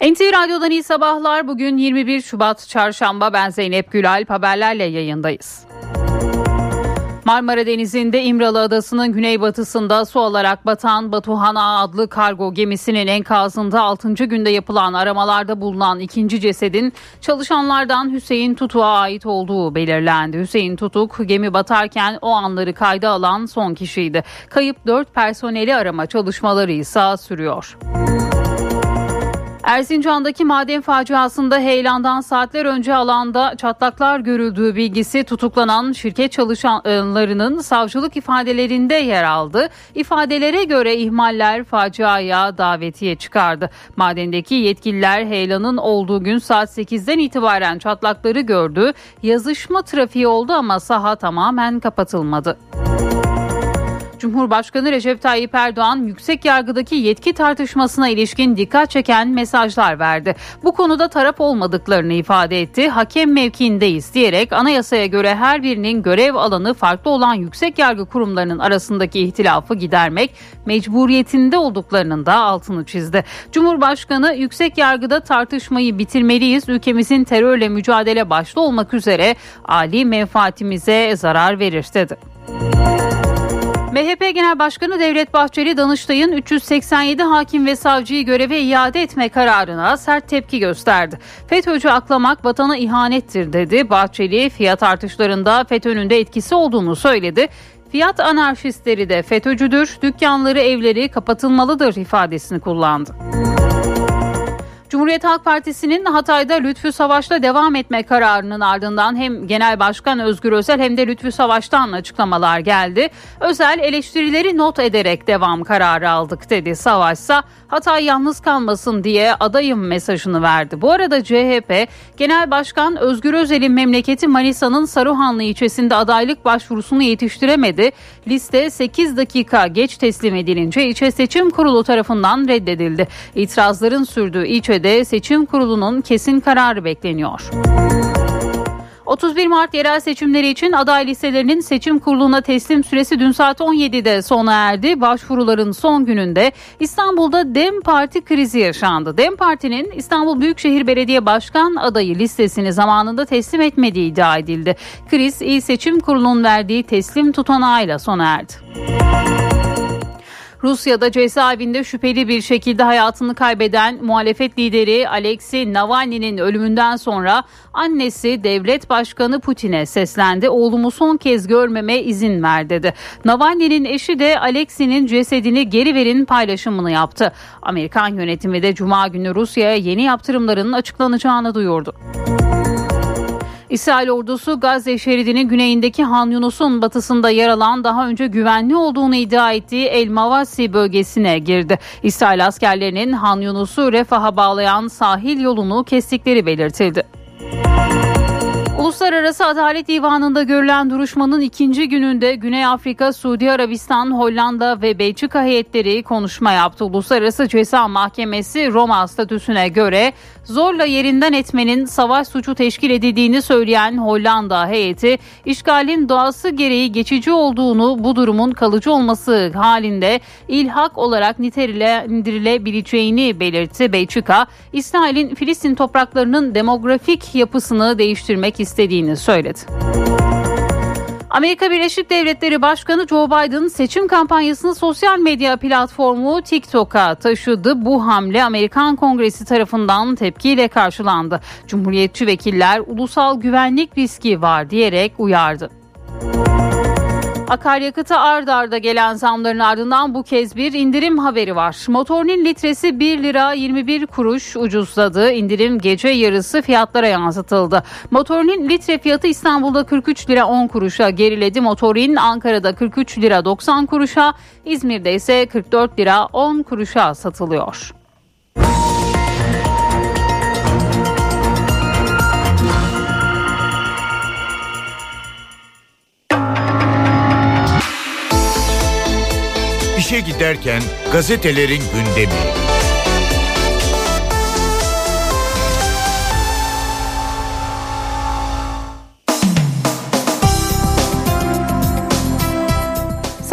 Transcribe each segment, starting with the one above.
NTV Radyo'dan iyi sabahlar. Bugün 21 Şubat Çarşamba. Ben Zeynep Gülalp haberlerle yayındayız. Marmara Denizi'nde İmralı Adası'nın güneybatısında su alarak batan Batuhan A adlı kargo gemisinin enkazında 6. günde yapılan aramalarda bulunan ikinci cesedin çalışanlardan Hüseyin Tutuk'a ait olduğu belirlendi. Hüseyin Tutuk gemi batarken o anları kayda alan son kişiydi. Kayıp 4 personeli arama çalışmaları ise sürüyor. Erzincan'daki maden faciasında heyelandan saatler önce alanda çatlaklar görüldüğü bilgisi tutuklanan şirket çalışanlarının savcılık ifadelerinde yer aldı. İfadelere göre ihmaller faciaya davetiye çıkardı. Madendeki yetkililer heyelanın olduğu gün saat 8'den itibaren çatlakları gördü. Yazışma trafiği oldu ama saha tamamen kapatılmadı. Cumhurbaşkanı Recep Tayyip Erdoğan yüksek yargıdaki yetki tartışmasına ilişkin dikkat çeken mesajlar verdi. Bu konuda taraf olmadıklarını ifade etti. Hakem mevkiindeyiz diyerek anayasaya göre her birinin görev alanı farklı olan yüksek yargı kurumlarının arasındaki ihtilafı gidermek mecburiyetinde olduklarının da altını çizdi. Cumhurbaşkanı yüksek yargıda tartışmayı bitirmeliyiz. Ülkemizin terörle mücadele başta olmak üzere ali menfaatimize zarar verir dedi. MHP Genel Başkanı Devlet Bahçeli Danıştay'ın 387 hakim ve savcıyı göreve iade etme kararına sert tepki gösterdi. FETÖ'cü aklamak vatana ihanettir dedi. Bahçeli fiyat artışlarında FETÖ'nün de etkisi olduğunu söyledi. Fiyat anarşistleri de FETÖ'cüdür, dükkanları evleri kapatılmalıdır ifadesini kullandı. Cumhuriyet Halk Partisi'nin Hatay'da Lütfü Savaş'ta devam etme kararının ardından hem Genel Başkan Özgür Özel hem de Lütfü Savaş'tan açıklamalar geldi. Özel eleştirileri not ederek devam kararı aldık dedi. Savaşsa Hatay yalnız kalmasın diye adayım mesajını verdi. Bu arada CHP Genel Başkan Özgür Özel'in memleketi Manisa'nın Saruhanlı ilçesinde adaylık başvurusunu yetiştiremedi. Liste 8 dakika geç teslim edilince ilçe seçim kurulu tarafından reddedildi. İtirazların sürdüğü ilçede ülkede seçim kurulunun kesin kararı bekleniyor. 31 Mart yerel seçimleri için aday listelerinin seçim kuruluna teslim süresi dün saat 17'de sona erdi. Başvuruların son gününde İstanbul'da DEM Parti krizi yaşandı. DEM Parti'nin İstanbul Büyükşehir Belediye Başkan adayı listesini zamanında teslim etmediği iddia edildi. Kriz İl Seçim Kurulu'nun verdiği teslim tutanağıyla sona erdi. Rusya'da cezaevinde şüpheli bir şekilde hayatını kaybeden muhalefet lideri Alexei Navalny'nin ölümünden sonra annesi devlet başkanı Putin'e seslendi. Oğlumu son kez görmeme izin ver dedi. Navalny'nin eşi de Alexei'nin cesedini geri verin paylaşımını yaptı. Amerikan yönetimi de cuma günü Rusya'ya yeni yaptırımların açıklanacağını duyurdu. İsrail ordusu Gazze şeridinin güneyindeki Han Yunus'un batısında yer alan daha önce güvenli olduğunu iddia ettiği El Mavasi bölgesine girdi. İsrail askerlerinin Han Yunus'u Refah'a bağlayan sahil yolunu kestikleri belirtildi. Uluslararası Adalet Divanı'nda görülen duruşmanın ikinci gününde Güney Afrika, Suudi Arabistan, Hollanda ve Belçika heyetleri konuşma yaptı. Uluslararası Ceza Mahkemesi Roma statüsüne göre zorla yerinden etmenin savaş suçu teşkil edildiğini söyleyen Hollanda heyeti işgalin doğası gereği geçici olduğunu bu durumun kalıcı olması halinde ilhak olarak nitelendirilebileceğini belirtti. Belçika, İsrail'in Filistin topraklarının demografik yapısını değiştirmek istediğini söyledi. Amerika Birleşik Devletleri Başkanı Joe Biden seçim kampanyasını sosyal medya platformu TikTok'a taşıdı. Bu hamle Amerikan Kongresi tarafından tepkiyle karşılandı. Cumhuriyetçi vekiller ulusal güvenlik riski var diyerek uyardı. Akaryakıta ard arda gelen zamların ardından bu kez bir indirim haberi var. Motorinin litresi 1 lira 21 kuruş ucuzladı. İndirim gece yarısı fiyatlara yansıtıldı. Motorinin litre fiyatı İstanbul'da 43 lira 10 kuruşa geriledi. Motorin Ankara'da 43 lira 90 kuruşa, İzmir'de ise 44 lira 10 kuruşa satılıyor. İşe giderken gazetelerin gündemi.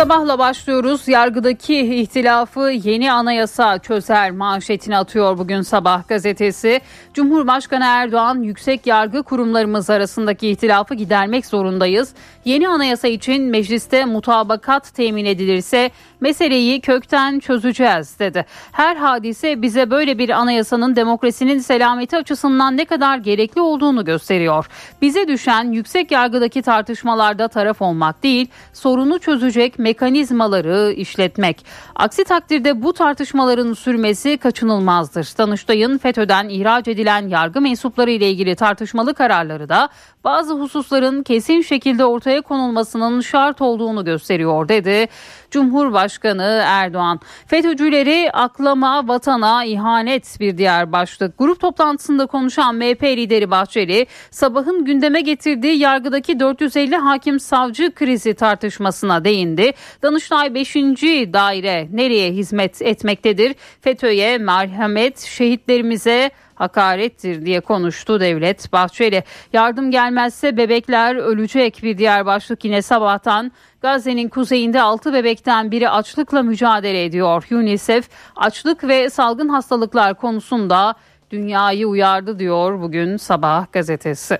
Sabahla başlıyoruz. Yargıdaki ihtilafı yeni anayasa çözer manşetini atıyor bugün sabah gazetesi. Cumhurbaşkanı Erdoğan yüksek yargı kurumlarımız arasındaki ihtilafı gidermek zorundayız. Yeni anayasa için mecliste mutabakat temin edilirse meseleyi kökten çözeceğiz dedi. Her hadise bize böyle bir anayasanın demokrasinin selameti açısından ne kadar gerekli olduğunu gösteriyor. Bize düşen yüksek yargıdaki tartışmalarda taraf olmak değil, sorunu çözecek mekanizmaları işletmek. Aksi takdirde bu tartışmaların sürmesi kaçınılmazdır. Danıştay'ın FETÖ'den ihraç edilen yargı mensupları ile ilgili tartışmalı kararları da bazı hususların kesin şekilde ortaya konulmasının şart olduğunu gösteriyor dedi. Cumhurbaşkanı Erdoğan. FETÖ'cüleri aklama, vatana ihanet bir diğer başlık. Grup toplantısında konuşan MHP lideri Bahçeli, sabahın gündeme getirdiği yargıdaki 450 hakim savcı krizi tartışmasına değindi. Danıştay 5. daire nereye hizmet etmektedir? FETÖ'ye merhamet, şehitlerimize hakarettir diye konuştu Devlet Bahçeli. Yardım gelmezse bebekler ölecek bir diğer başlık yine sabahtan Gazze'nin kuzeyinde 6 bebekten biri açlıkla mücadele ediyor. UNICEF açlık ve salgın hastalıklar konusunda dünyayı uyardı diyor bugün Sabah gazetesi.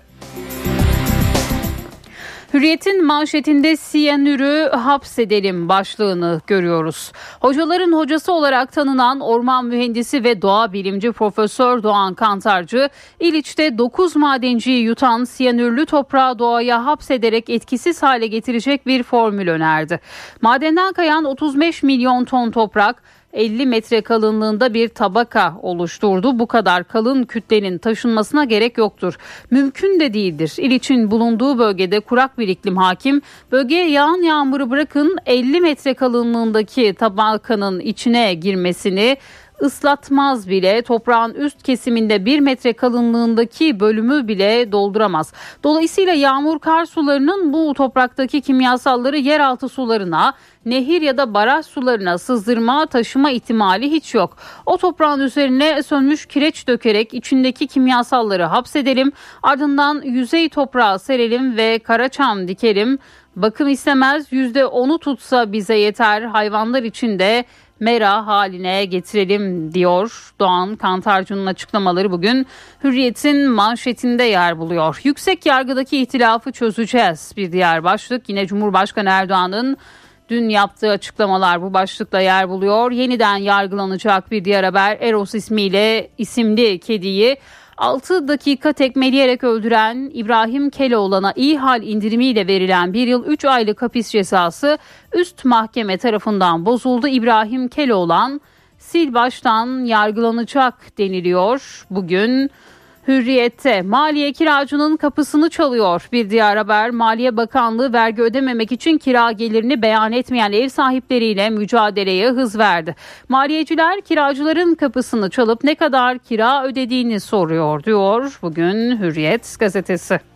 Hürriyet'in manşetinde siyanürü hapsedelim başlığını görüyoruz. Hocaların hocası olarak tanınan orman mühendisi ve doğa bilimci Profesör Doğan Kantarcı, İliç'te 9 madenciyi yutan siyanürlü toprağı doğaya hapsederek etkisiz hale getirecek bir formül önerdi. Madenden kayan 35 milyon ton toprak 50 metre kalınlığında bir tabaka oluşturdu. Bu kadar kalın kütlenin taşınmasına gerek yoktur. Mümkün de değildir. İliç'in bulunduğu bölgede kurak bir iklim hakim. Bölgeye yağan yağmuru bırakın 50 metre kalınlığındaki tabakanın içine girmesini ıslatmaz bile toprağın üst kesiminde bir metre kalınlığındaki bölümü bile dolduramaz. Dolayısıyla yağmur kar sularının bu topraktaki kimyasalları yeraltı sularına nehir ya da baraj sularına sızdırma taşıma ihtimali hiç yok. O toprağın üzerine sönmüş kireç dökerek içindeki kimyasalları hapsedelim ardından yüzey toprağı serelim ve karaçam dikelim. Bakım istemez yüzde onu tutsa bize yeter hayvanlar için de mera haline getirelim diyor Doğan Kantarcı'nın açıklamaları bugün Hürriyet'in manşetinde yer buluyor. Yüksek yargıdaki ihtilafı çözeceğiz bir diğer başlık yine Cumhurbaşkanı Erdoğan'ın Dün yaptığı açıklamalar bu başlıkla yer buluyor. Yeniden yargılanacak bir diğer haber Eros ismiyle isimli kediyi 6 dakika tekmeleyerek öldüren İbrahim Keloğlan'a iyi hal indirimiyle verilen 1 yıl 3 aylık hapis cezası üst mahkeme tarafından bozuldu. İbrahim Keloğlan sil baştan yargılanacak deniliyor. Bugün Hürriyette maliye kiracının kapısını çalıyor. Bir diğer haber Maliye Bakanlığı vergi ödememek için kira gelirini beyan etmeyen ev sahipleriyle mücadeleye hız verdi. Maliyeciler kiracıların kapısını çalıp ne kadar kira ödediğini soruyor diyor bugün Hürriyet gazetesi.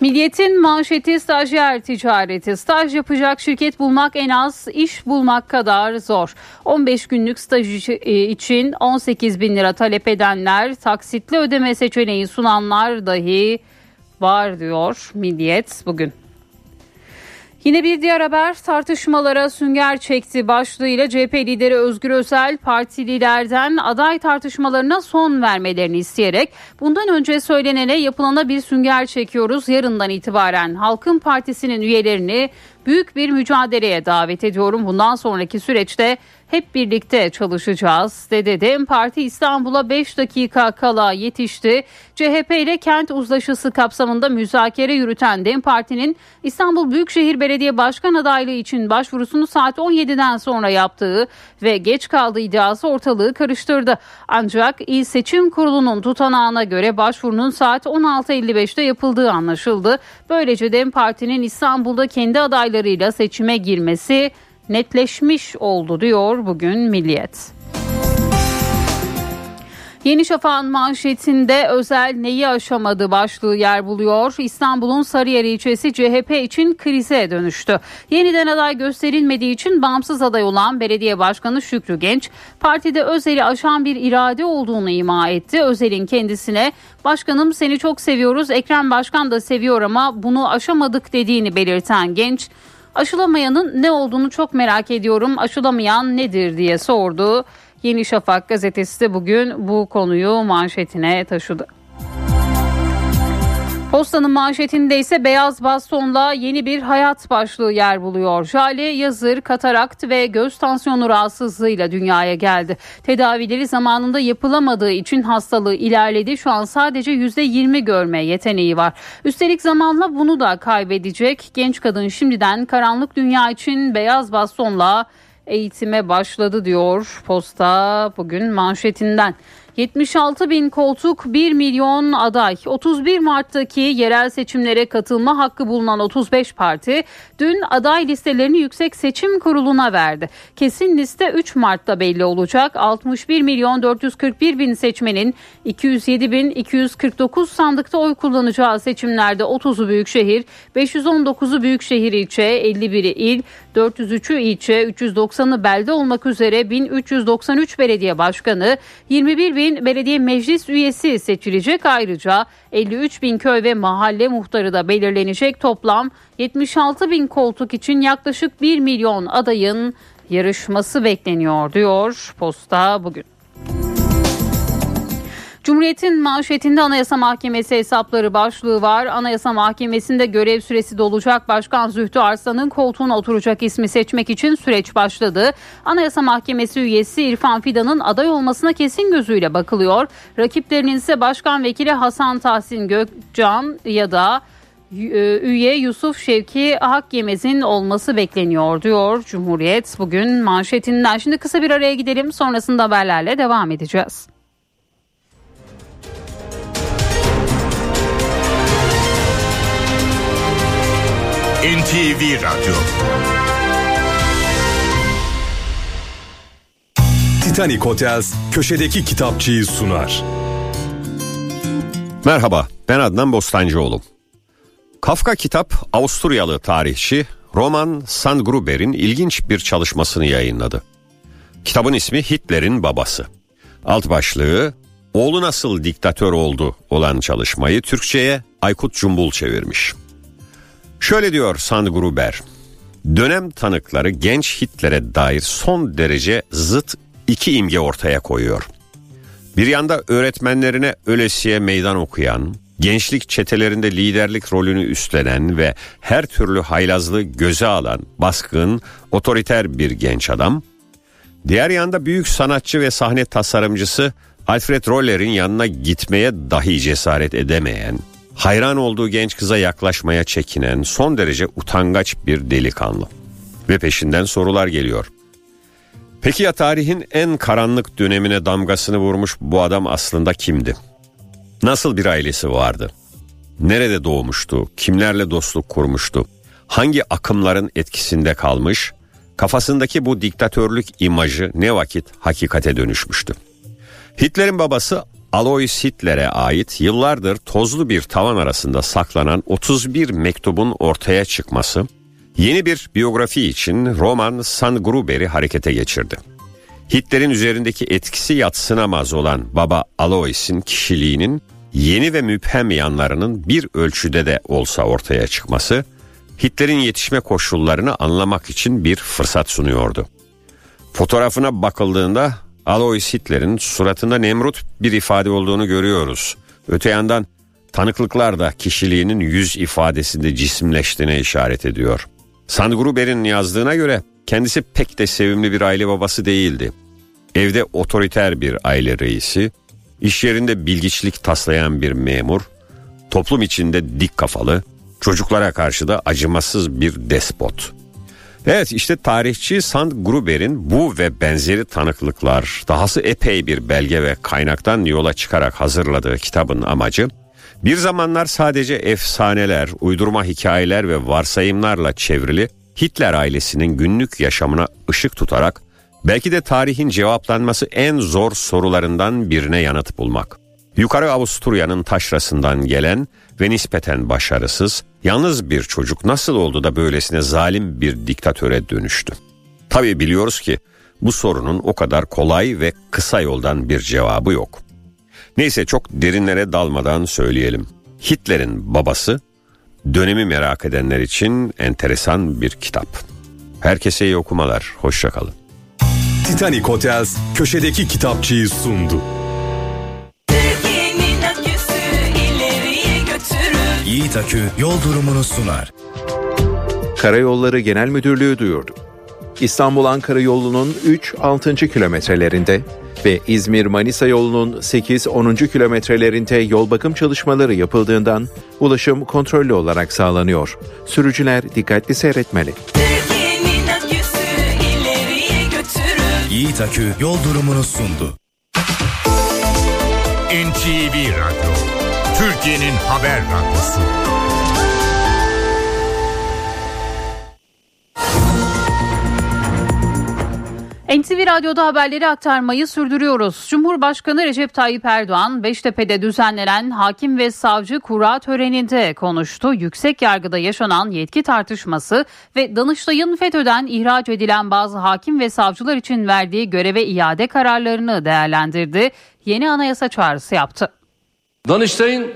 Milliyetin manşeti stajyer ticareti. Staj yapacak şirket bulmak en az iş bulmak kadar zor. 15 günlük staj e, için 18 bin lira talep edenler, taksitli ödeme seçeneği sunanlar dahi var diyor Milliyet bugün. Yine bir diğer haber tartışmalara sünger çekti başlığıyla CHP lideri Özgür Özel partililerden aday tartışmalarına son vermelerini isteyerek bundan önce söylenene yapılana bir sünger çekiyoruz. Yarından itibaren Halkın Partisi'nin üyelerini büyük bir mücadeleye davet ediyorum. Bundan sonraki süreçte hep birlikte çalışacağız dedi. Dem Parti İstanbul'a 5 dakika kala yetişti. CHP ile kent uzlaşısı kapsamında müzakere yürüten Dem Parti'nin İstanbul Büyükşehir Belediye Başkan adaylığı için başvurusunu saat 17'den sonra yaptığı ve geç kaldığı iddiası ortalığı karıştırdı. Ancak İl Seçim Kurulu'nun tutanağına göre başvurunun saat 16.55'te yapıldığı anlaşıldı. Böylece Dem Parti'nin İstanbul'da kendi adaylarıyla seçime girmesi netleşmiş oldu diyor bugün Milliyet. Yeni Şafak'ın manşetinde özel neyi aşamadı başlığı yer buluyor. İstanbul'un Sarıyer ilçesi CHP için krize dönüştü. Yeniden aday gösterilmediği için bağımsız aday olan belediye başkanı Şükrü Genç partide Özel'i aşan bir irade olduğunu ima etti. Özel'in kendisine başkanım seni çok seviyoruz Ekrem Başkan da seviyor ama bunu aşamadık dediğini belirten Genç aşılamayanın ne olduğunu çok merak ediyorum aşılamayan nedir diye sordu. Yeni Şafak gazetesi de bugün bu konuyu manşetine taşıdı. Postanın manşetinde ise beyaz bastonla yeni bir hayat başlığı yer buluyor. Jale Yazır katarakt ve göz tansiyonu rahatsızlığıyla dünyaya geldi. Tedavileri zamanında yapılamadığı için hastalığı ilerledi. Şu an sadece %20 görme yeteneği var. Üstelik zamanla bunu da kaybedecek. Genç kadın şimdiden karanlık dünya için beyaz bastonla eğitime başladı diyor posta bugün manşetinden. 76 bin koltuk 1 milyon aday. 31 Mart'taki yerel seçimlere katılma hakkı bulunan 35 parti dün aday listelerini Yüksek Seçim Kurulu'na verdi. Kesin liste 3 Mart'ta belli olacak. 61 milyon 441 bin seçmenin 207 bin 249 sandıkta oy kullanacağı seçimlerde 30'u büyükşehir, 519'u büyükşehir ilçe, 51'i il, 403'ü ilçe, 390'ı belde olmak üzere 1393 belediye başkanı, 21 bin belediye meclis üyesi seçilecek. Ayrıca 53 bin köy ve mahalle muhtarı da belirlenecek. Toplam 76 bin koltuk için yaklaşık 1 milyon adayın yarışması bekleniyor diyor Posta bugün. Cumhuriyet'in manşetinde Anayasa Mahkemesi hesapları başlığı var. Anayasa Mahkemesi'nde görev süresi dolacak Başkan Zühtü Arslan'ın koltuğuna oturacak ismi seçmek için süreç başladı. Anayasa Mahkemesi üyesi İrfan Fidan'ın aday olmasına kesin gözüyle bakılıyor. Rakiplerinin ise Başkan Vekili Hasan Tahsin Gökcan ya da e, üye Yusuf Şevki Hak olması bekleniyor diyor Cumhuriyet bugün manşetinden. Şimdi kısa bir araya gidelim sonrasında haberlerle devam edeceğiz. NTV Radyo Titanic Hotels köşedeki kitapçıyı sunar. Merhaba, ben Adnan Bostancıoğlu. Kafka kitap Avusturyalı tarihçi Roman Sandgruber'in ilginç bir çalışmasını yayınladı. Kitabın ismi Hitler'in babası. Alt başlığı Oğlu nasıl diktatör oldu olan çalışmayı Türkçe'ye Aykut Cumbul çevirmiş. Şöyle diyor Sandgruber. Dönem tanıkları genç Hitler'e dair son derece zıt iki imge ortaya koyuyor. Bir yanda öğretmenlerine ölesiye meydan okuyan, gençlik çetelerinde liderlik rolünü üstlenen ve her türlü haylazlığı göze alan baskın, otoriter bir genç adam. Diğer yanda büyük sanatçı ve sahne tasarımcısı Alfred Roller'in yanına gitmeye dahi cesaret edemeyen, hayran olduğu genç kıza yaklaşmaya çekinen son derece utangaç bir delikanlı. Ve peşinden sorular geliyor. Peki ya tarihin en karanlık dönemine damgasını vurmuş bu adam aslında kimdi? Nasıl bir ailesi vardı? Nerede doğmuştu? Kimlerle dostluk kurmuştu? Hangi akımların etkisinde kalmış? Kafasındaki bu diktatörlük imajı ne vakit hakikate dönüşmüştü? Hitler'in babası Alois Hitler'e ait yıllardır tozlu bir tavan arasında saklanan 31 mektubun ortaya çıkması yeni bir biyografi için Roman Sandgruber'i harekete geçirdi. Hitler'in üzerindeki etkisi yatsınamaz olan baba Alois'in kişiliğinin yeni ve müphem yanlarının bir ölçüde de olsa ortaya çıkması Hitler'in yetişme koşullarını anlamak için bir fırsat sunuyordu. Fotoğrafına bakıldığında Alois Hitler'in suratında Nemrut bir ifade olduğunu görüyoruz. Öte yandan tanıklıklar da kişiliğinin yüz ifadesinde cisimleştiğine işaret ediyor. Sandgruber'in yazdığına göre kendisi pek de sevimli bir aile babası değildi. Evde otoriter bir aile reisi, iş yerinde bilgiçlik taslayan bir memur, toplum içinde dik kafalı, çocuklara karşı da acımasız bir despot. Evet işte tarihçi Sand Gruber'in bu ve benzeri tanıklıklar dahası epey bir belge ve kaynaktan yola çıkarak hazırladığı kitabın amacı bir zamanlar sadece efsaneler, uydurma hikayeler ve varsayımlarla çevrili Hitler ailesinin günlük yaşamına ışık tutarak Belki de tarihin cevaplanması en zor sorularından birine yanıt bulmak. Yukarı Avusturya'nın taşrasından gelen ve nispeten başarısız, yalnız bir çocuk nasıl oldu da böylesine zalim bir diktatöre dönüştü? Tabii biliyoruz ki bu sorunun o kadar kolay ve kısa yoldan bir cevabı yok. Neyse çok derinlere dalmadan söyleyelim. Hitler'in babası dönemi merak edenler için enteresan bir kitap. Herkese iyi okumalar. Hoşçakalın. Titanic Hotels köşedeki kitapçıyı sundu. Yiğit Akü yol durumunu sunar. Karayolları Genel Müdürlüğü duyurdu. İstanbul-Ankara yolunun 3-6. kilometrelerinde ve İzmir-Manisa yolunun 8-10. kilometrelerinde yol bakım çalışmaları yapıldığından ulaşım kontrollü olarak sağlanıyor. Sürücüler dikkatli seyretmeli. Aküsü. Yiğit Akü yol durumunu sundu. NTV Radyo, Türkiye'nin haber radyosu. NTV Radyo'da haberleri aktarmayı sürdürüyoruz. Cumhurbaşkanı Recep Tayyip Erdoğan, Beştepe'de düzenlenen hakim ve savcı kura töreninde konuştu. Yüksek yargıda yaşanan yetki tartışması ve Danıştay'ın FETÖ'den ihraç edilen bazı hakim ve savcılar için verdiği göreve iade kararlarını değerlendirdi. Yeni anayasa çağrısı yaptı. Danıştay'ın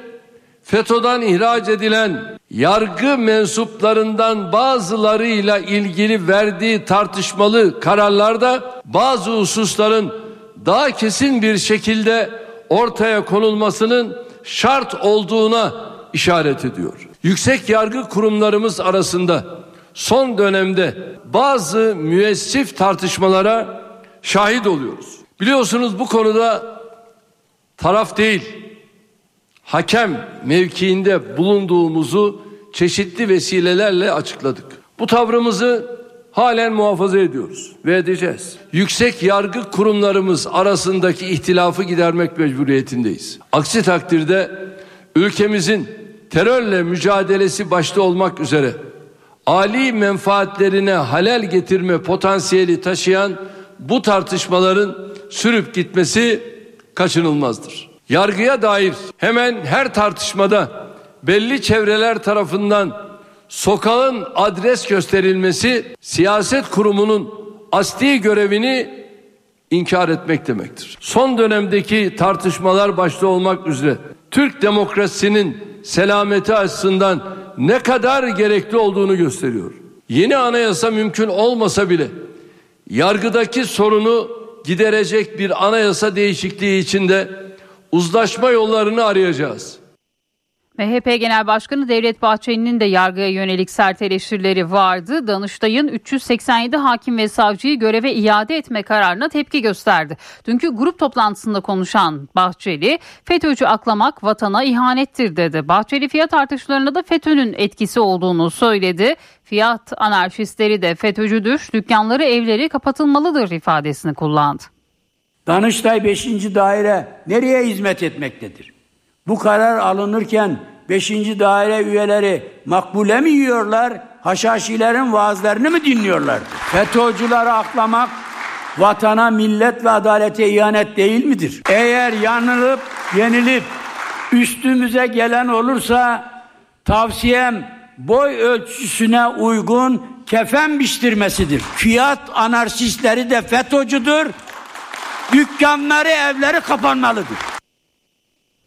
FETÖ'den ihraç edilen yargı mensuplarından bazılarıyla ilgili verdiği tartışmalı kararlarda bazı hususların daha kesin bir şekilde ortaya konulmasının şart olduğuna işaret ediyor. Yüksek yargı kurumlarımız arasında son dönemde bazı müessif tartışmalara şahit oluyoruz. Biliyorsunuz bu konuda taraf değil hakem mevkiinde bulunduğumuzu çeşitli vesilelerle açıkladık. Bu tavrımızı halen muhafaza ediyoruz ve edeceğiz. Yüksek yargı kurumlarımız arasındaki ihtilafı gidermek mecburiyetindeyiz. Aksi takdirde ülkemizin terörle mücadelesi başta olmak üzere ali menfaatlerine halel getirme potansiyeli taşıyan bu tartışmaların sürüp gitmesi kaçınılmazdır. Yargıya dair hemen her tartışmada belli çevreler tarafından sokağın adres gösterilmesi siyaset kurumunun asli görevini inkar etmek demektir. Son dönemdeki tartışmalar başta olmak üzere Türk demokrasisinin selameti açısından ne kadar gerekli olduğunu gösteriyor. Yeni anayasa mümkün olmasa bile yargıdaki sorunu giderecek bir anayasa değişikliği içinde uzlaşma yollarını arayacağız. MHP Genel Başkanı Devlet Bahçeli'nin de yargıya yönelik sert eleştirileri vardı. Danıştay'ın 387 hakim ve savcıyı göreve iade etme kararına tepki gösterdi. Dünkü grup toplantısında konuşan Bahçeli, FETÖ'cü aklamak vatana ihanettir dedi. Bahçeli fiyat artışlarında da FETÖ'nün etkisi olduğunu söyledi. Fiyat anarşistleri de FETÖ'cüdür, dükkanları evleri kapatılmalıdır ifadesini kullandı. Danıştay 5. daire nereye hizmet etmektedir? Bu karar alınırken 5. daire üyeleri makbule mi yiyorlar, haşhaşilerin vaazlarını mı dinliyorlar? FETÖ'cüleri aklamak vatana, millet ve adalete ihanet değil midir? Eğer yanılıp, yenilip üstümüze gelen olursa tavsiyem boy ölçüsüne uygun kefen biçtirmesidir. Fiyat anarşistleri de FETÖ'cüdür. Dükkanları, evleri kapanmalıdır.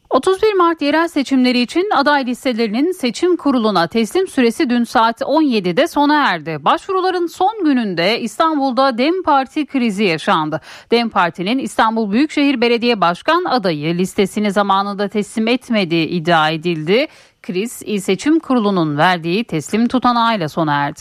31 Mart yerel seçimleri için aday listelerinin seçim kuruluna teslim süresi dün saat 17'de sona erdi. Başvuruların son gününde İstanbul'da DEM Parti krizi yaşandı. DEM Parti'nin İstanbul Büyükşehir Belediye Başkan adayı listesini zamanında teslim etmediği iddia edildi. Kriz İl Seçim Kurulu'nun verdiği teslim tutanağıyla sona erdi.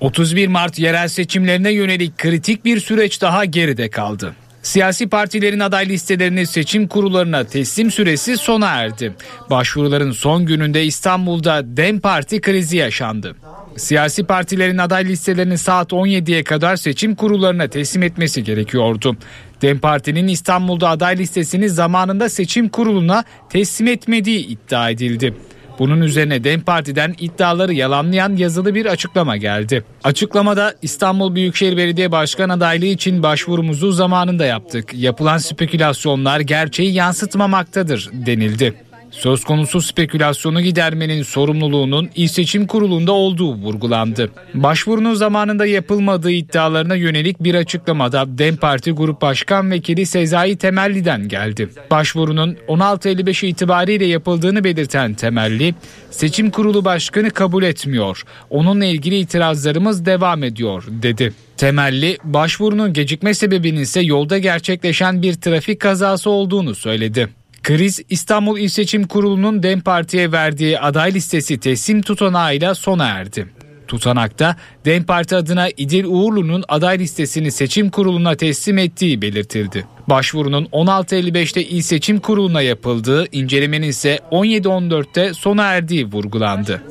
31 Mart yerel seçimlerine yönelik kritik bir süreç daha geride kaldı. Siyasi partilerin aday listelerini seçim kurullarına teslim süresi sona erdi. Başvuruların son gününde İstanbul'da DEM Parti krizi yaşandı. Siyasi partilerin aday listelerini saat 17'ye kadar seçim kurullarına teslim etmesi gerekiyordu. DEM Parti'nin İstanbul'da aday listesini zamanında seçim kuruluna teslim etmediği iddia edildi. Bunun üzerine DEM Parti'den iddiaları yalanlayan yazılı bir açıklama geldi. Açıklamada İstanbul Büyükşehir Belediye Başkan adaylığı için başvurumuzu zamanında yaptık. Yapılan spekülasyonlar gerçeği yansıtmamaktadır denildi. Söz konusu spekülasyonu gidermenin sorumluluğunun İl Seçim Kurulu'nda olduğu vurgulandı. Başvurunun zamanında yapılmadığı iddialarına yönelik bir açıklamada DEM Parti Grup Başkan Vekili Sezai Temelli'den geldi. Başvurunun 16.55 itibariyle yapıldığını belirten Temelli, Seçim Kurulu Başkanı kabul etmiyor. Onunla ilgili itirazlarımız devam ediyor dedi. Temelli başvurunun gecikme sebebinin ise yolda gerçekleşen bir trafik kazası olduğunu söyledi. Kriz İstanbul İl Seçim Kurulu'nun DEM Parti'ye verdiği aday listesi teslim tutanağıyla sona erdi. Tutanakta DEM Parti adına İdil Uğurlu'nun aday listesini seçim kuruluna teslim ettiği belirtildi. Başvurunun 16.55'te İl Seçim Kurulu'na yapıldığı, incelemenin ise 17.14'te sona erdiği vurgulandı.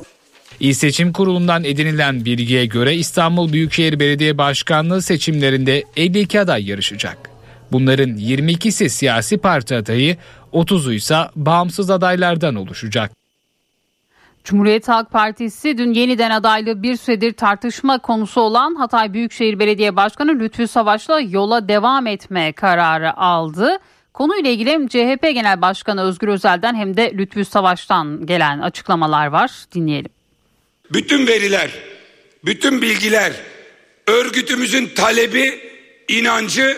İl Seçim Kurulu'ndan edinilen bilgiye göre İstanbul Büyükşehir Belediye Başkanlığı seçimlerinde 52 aday yarışacak. Bunların 22'si siyasi parti adayı, 30'u ise bağımsız adaylardan oluşacak. Cumhuriyet Halk Partisi dün yeniden adaylığı bir süredir tartışma konusu olan Hatay Büyükşehir Belediye Başkanı Lütfü Savaş'la yola devam etme kararı aldı. Konuyla ilgili hem CHP Genel Başkanı Özgür Özel'den hem de Lütfü Savaş'tan gelen açıklamalar var. Dinleyelim. Bütün veriler, bütün bilgiler, örgütümüzün talebi, inancı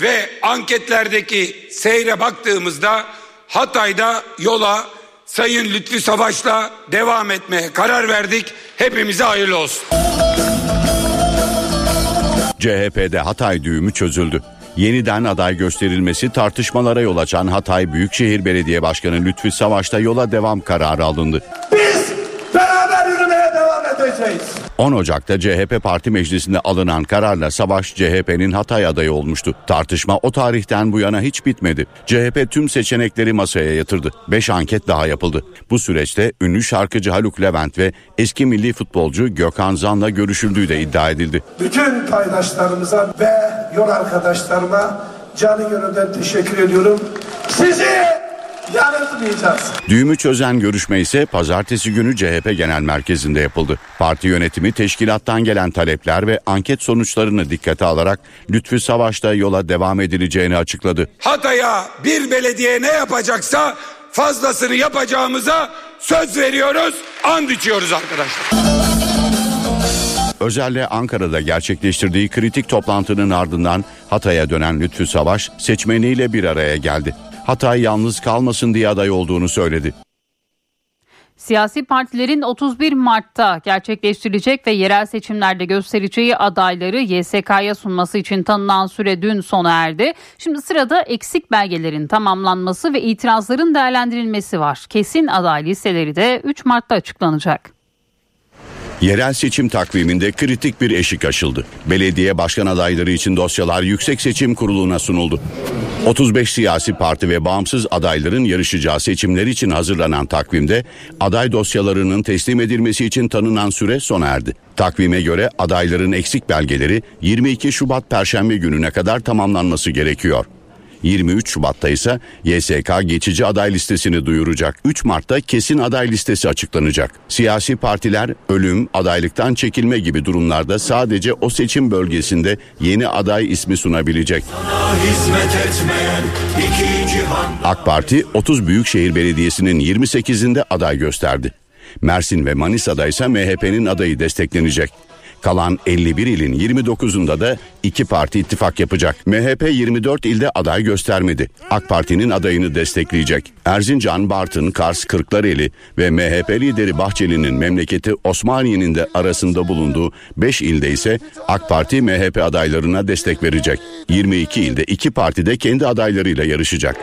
ve anketlerdeki seyre baktığımızda Hatay'da yola Sayın Lütfü Savaş'la devam etmeye karar verdik. Hepimize hayırlı olsun. CHP'de Hatay düğümü çözüldü. Yeniden aday gösterilmesi tartışmalara yol açan Hatay Büyükşehir Belediye Başkanı Lütfü Savaş'ta yola devam kararı alındı. Biz beraber yürümeye devam edeceğiz. 10 Ocak'ta CHP Parti Meclisi'nde alınan kararla Savaş CHP'nin Hatay adayı olmuştu. Tartışma o tarihten bu yana hiç bitmedi. CHP tüm seçenekleri masaya yatırdı. 5 anket daha yapıldı. Bu süreçte ünlü şarkıcı Haluk Levent ve eski milli futbolcu Gökhan Zan'la görüşüldüğü de iddia edildi. Bütün paydaşlarımıza ve yol arkadaşlarıma canı gönülden teşekkür ediyorum. Sizi yanıltmayacağız. Düğümü çözen görüşme ise pazartesi günü CHP Genel Merkezi'nde yapıldı. Parti yönetimi teşkilattan gelen talepler ve anket sonuçlarını dikkate alarak Lütfü Savaş'ta yola devam edileceğini açıkladı. Hatay'a bir belediye ne yapacaksa fazlasını yapacağımıza söz veriyoruz, and içiyoruz arkadaşlar. Özel'le Ankara'da gerçekleştirdiği kritik toplantının ardından Hatay'a dönen Lütfü Savaş seçmeniyle bir araya geldi. Hatay yalnız kalmasın diye aday olduğunu söyledi. Siyasi partilerin 31 Mart'ta gerçekleştirilecek ve yerel seçimlerde göstereceği adayları YSK'ya sunması için tanınan süre dün sona erdi. Şimdi sırada eksik belgelerin tamamlanması ve itirazların değerlendirilmesi var. Kesin aday listeleri de 3 Mart'ta açıklanacak. Yerel seçim takviminde kritik bir eşik aşıldı. Belediye başkan adayları için dosyalar Yüksek Seçim Kurulu'na sunuldu. 35 siyasi parti ve bağımsız adayların yarışacağı seçimler için hazırlanan takvimde aday dosyalarının teslim edilmesi için tanınan süre sona erdi. Takvime göre adayların eksik belgeleri 22 Şubat Perşembe gününe kadar tamamlanması gerekiyor. 23 Şubat'ta ise YSK geçici aday listesini duyuracak. 3 Mart'ta kesin aday listesi açıklanacak. Siyasi partiler ölüm, adaylıktan çekilme gibi durumlarda sadece o seçim bölgesinde yeni aday ismi sunabilecek. AK Parti 30 Büyükşehir Belediyesi'nin 28'inde aday gösterdi. Mersin ve Manisa'da ise MHP'nin adayı desteklenecek. Kalan 51 ilin 29'unda da iki parti ittifak yapacak. MHP 24 ilde aday göstermedi. AK Parti'nin adayını destekleyecek. Erzincan, Bartın, Kars, Kırklareli ve MHP lideri Bahçeli'nin memleketi Osmaniye'nin de arasında bulunduğu 5 ilde ise AK Parti MHP adaylarına destek verecek. 22 ilde iki parti de kendi adaylarıyla yarışacak.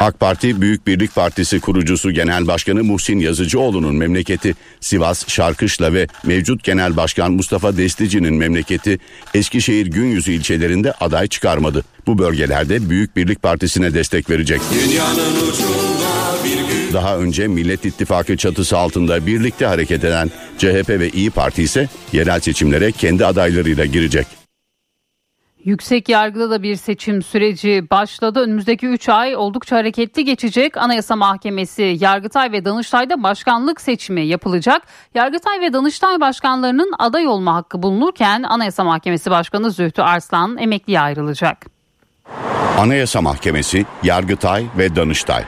AK Parti Büyük Birlik Partisi kurucusu Genel Başkanı Muhsin Yazıcıoğlu'nun memleketi Sivas Şarkışla ve mevcut Genel Başkan Mustafa Destici'nin memleketi Eskişehir Günyüzü ilçelerinde aday çıkarmadı. Bu bölgelerde Büyük Birlik Partisi'ne destek verecek. Daha önce Millet İttifakı çatısı altında birlikte hareket eden CHP ve İyi Parti ise yerel seçimlere kendi adaylarıyla girecek. Yüksek yargıda da bir seçim süreci başladı. Önümüzdeki 3 ay oldukça hareketli geçecek. Anayasa Mahkemesi, Yargıtay ve Danıştay'da başkanlık seçimi yapılacak. Yargıtay ve Danıştay başkanlarının aday olma hakkı bulunurken Anayasa Mahkemesi Başkanı Zühtü Arslan emekliye ayrılacak. Anayasa Mahkemesi, Yargıtay ve Danıştay.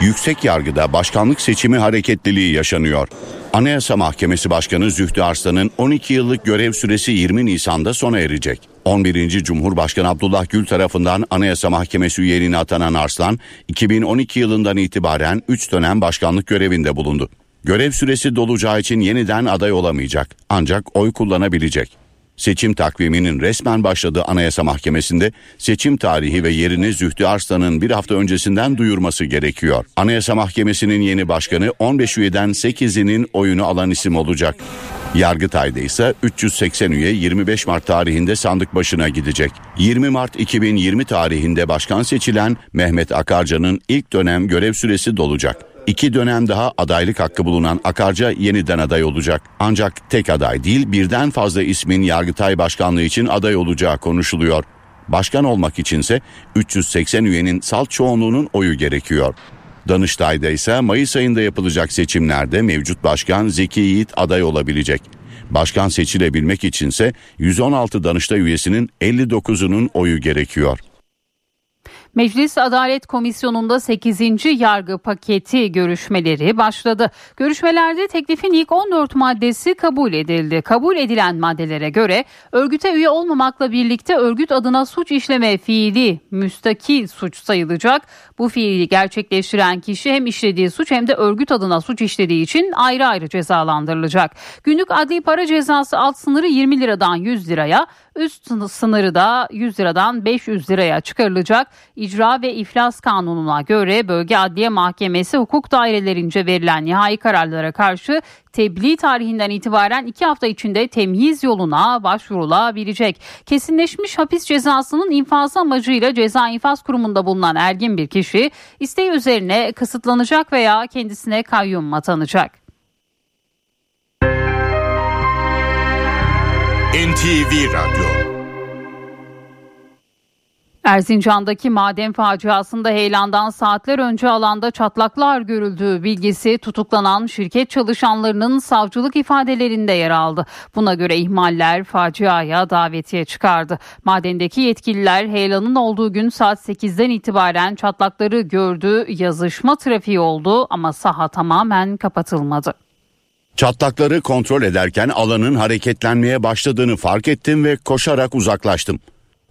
Yüksek yargıda başkanlık seçimi hareketliliği yaşanıyor. Anayasa Mahkemesi Başkanı Zühtü Arslan'ın 12 yıllık görev süresi 20 Nisan'da sona erecek. 11. Cumhurbaşkanı Abdullah Gül tarafından Anayasa Mahkemesi üyeliğine atanan Arslan, 2012 yılından itibaren 3 dönem başkanlık görevinde bulundu. Görev süresi dolacağı için yeniden aday olamayacak ancak oy kullanabilecek. Seçim takviminin resmen başladığı Anayasa Mahkemesi'nde seçim tarihi ve yerini Zühtü Arslan'ın bir hafta öncesinden duyurması gerekiyor. Anayasa Mahkemesi'nin yeni başkanı 15 üyeden 8'inin oyunu alan isim olacak. Yargıtay'da ise 380 üye 25 Mart tarihinde sandık başına gidecek. 20 Mart 2020 tarihinde başkan seçilen Mehmet Akarca'nın ilk dönem görev süresi dolacak. İki dönem daha adaylık hakkı bulunan Akarca yeniden aday olacak. Ancak tek aday değil birden fazla ismin Yargıtay Başkanlığı için aday olacağı konuşuluyor. Başkan olmak içinse 380 üyenin salt çoğunluğunun oyu gerekiyor. Danıştay'da ise Mayıs ayında yapılacak seçimlerde mevcut başkan Zeki Yiğit aday olabilecek. Başkan seçilebilmek içinse 116 Danıştay üyesinin 59'unun oyu gerekiyor. Meclis Adalet Komisyonu'nda 8. yargı paketi görüşmeleri başladı. Görüşmelerde teklifin ilk 14 maddesi kabul edildi. Kabul edilen maddelere göre örgüte üye olmamakla birlikte örgüt adına suç işleme fiili müstakil suç sayılacak. Bu fiili gerçekleştiren kişi hem işlediği suç hem de örgüt adına suç işlediği için ayrı ayrı cezalandırılacak. Günlük adli para cezası alt sınırı 20 liradan 100 liraya, üst sınırı da 100 liradan 500 liraya çıkarılacak. İcra ve İflas Kanunu'na göre Bölge Adliye Mahkemesi hukuk dairelerince verilen nihai kararlara karşı tebliğ tarihinden itibaren iki hafta içinde temyiz yoluna başvurulabilecek. Kesinleşmiş hapis cezasının infazı amacıyla ceza infaz kurumunda bulunan ergin bir kişi isteği üzerine kısıtlanacak veya kendisine kayyum atanacak. NTV Radyo Erzincan'daki maden faciasında heyelandan saatler önce alanda çatlaklar görüldüğü bilgisi tutuklanan şirket çalışanlarının savcılık ifadelerinde yer aldı. Buna göre ihmaller faciaya davetiye çıkardı. Madendeki yetkililer heyelanın olduğu gün saat 8'den itibaren çatlakları gördü, yazışma trafiği oldu ama saha tamamen kapatılmadı. Çatlakları kontrol ederken alanın hareketlenmeye başladığını fark ettim ve koşarak uzaklaştım.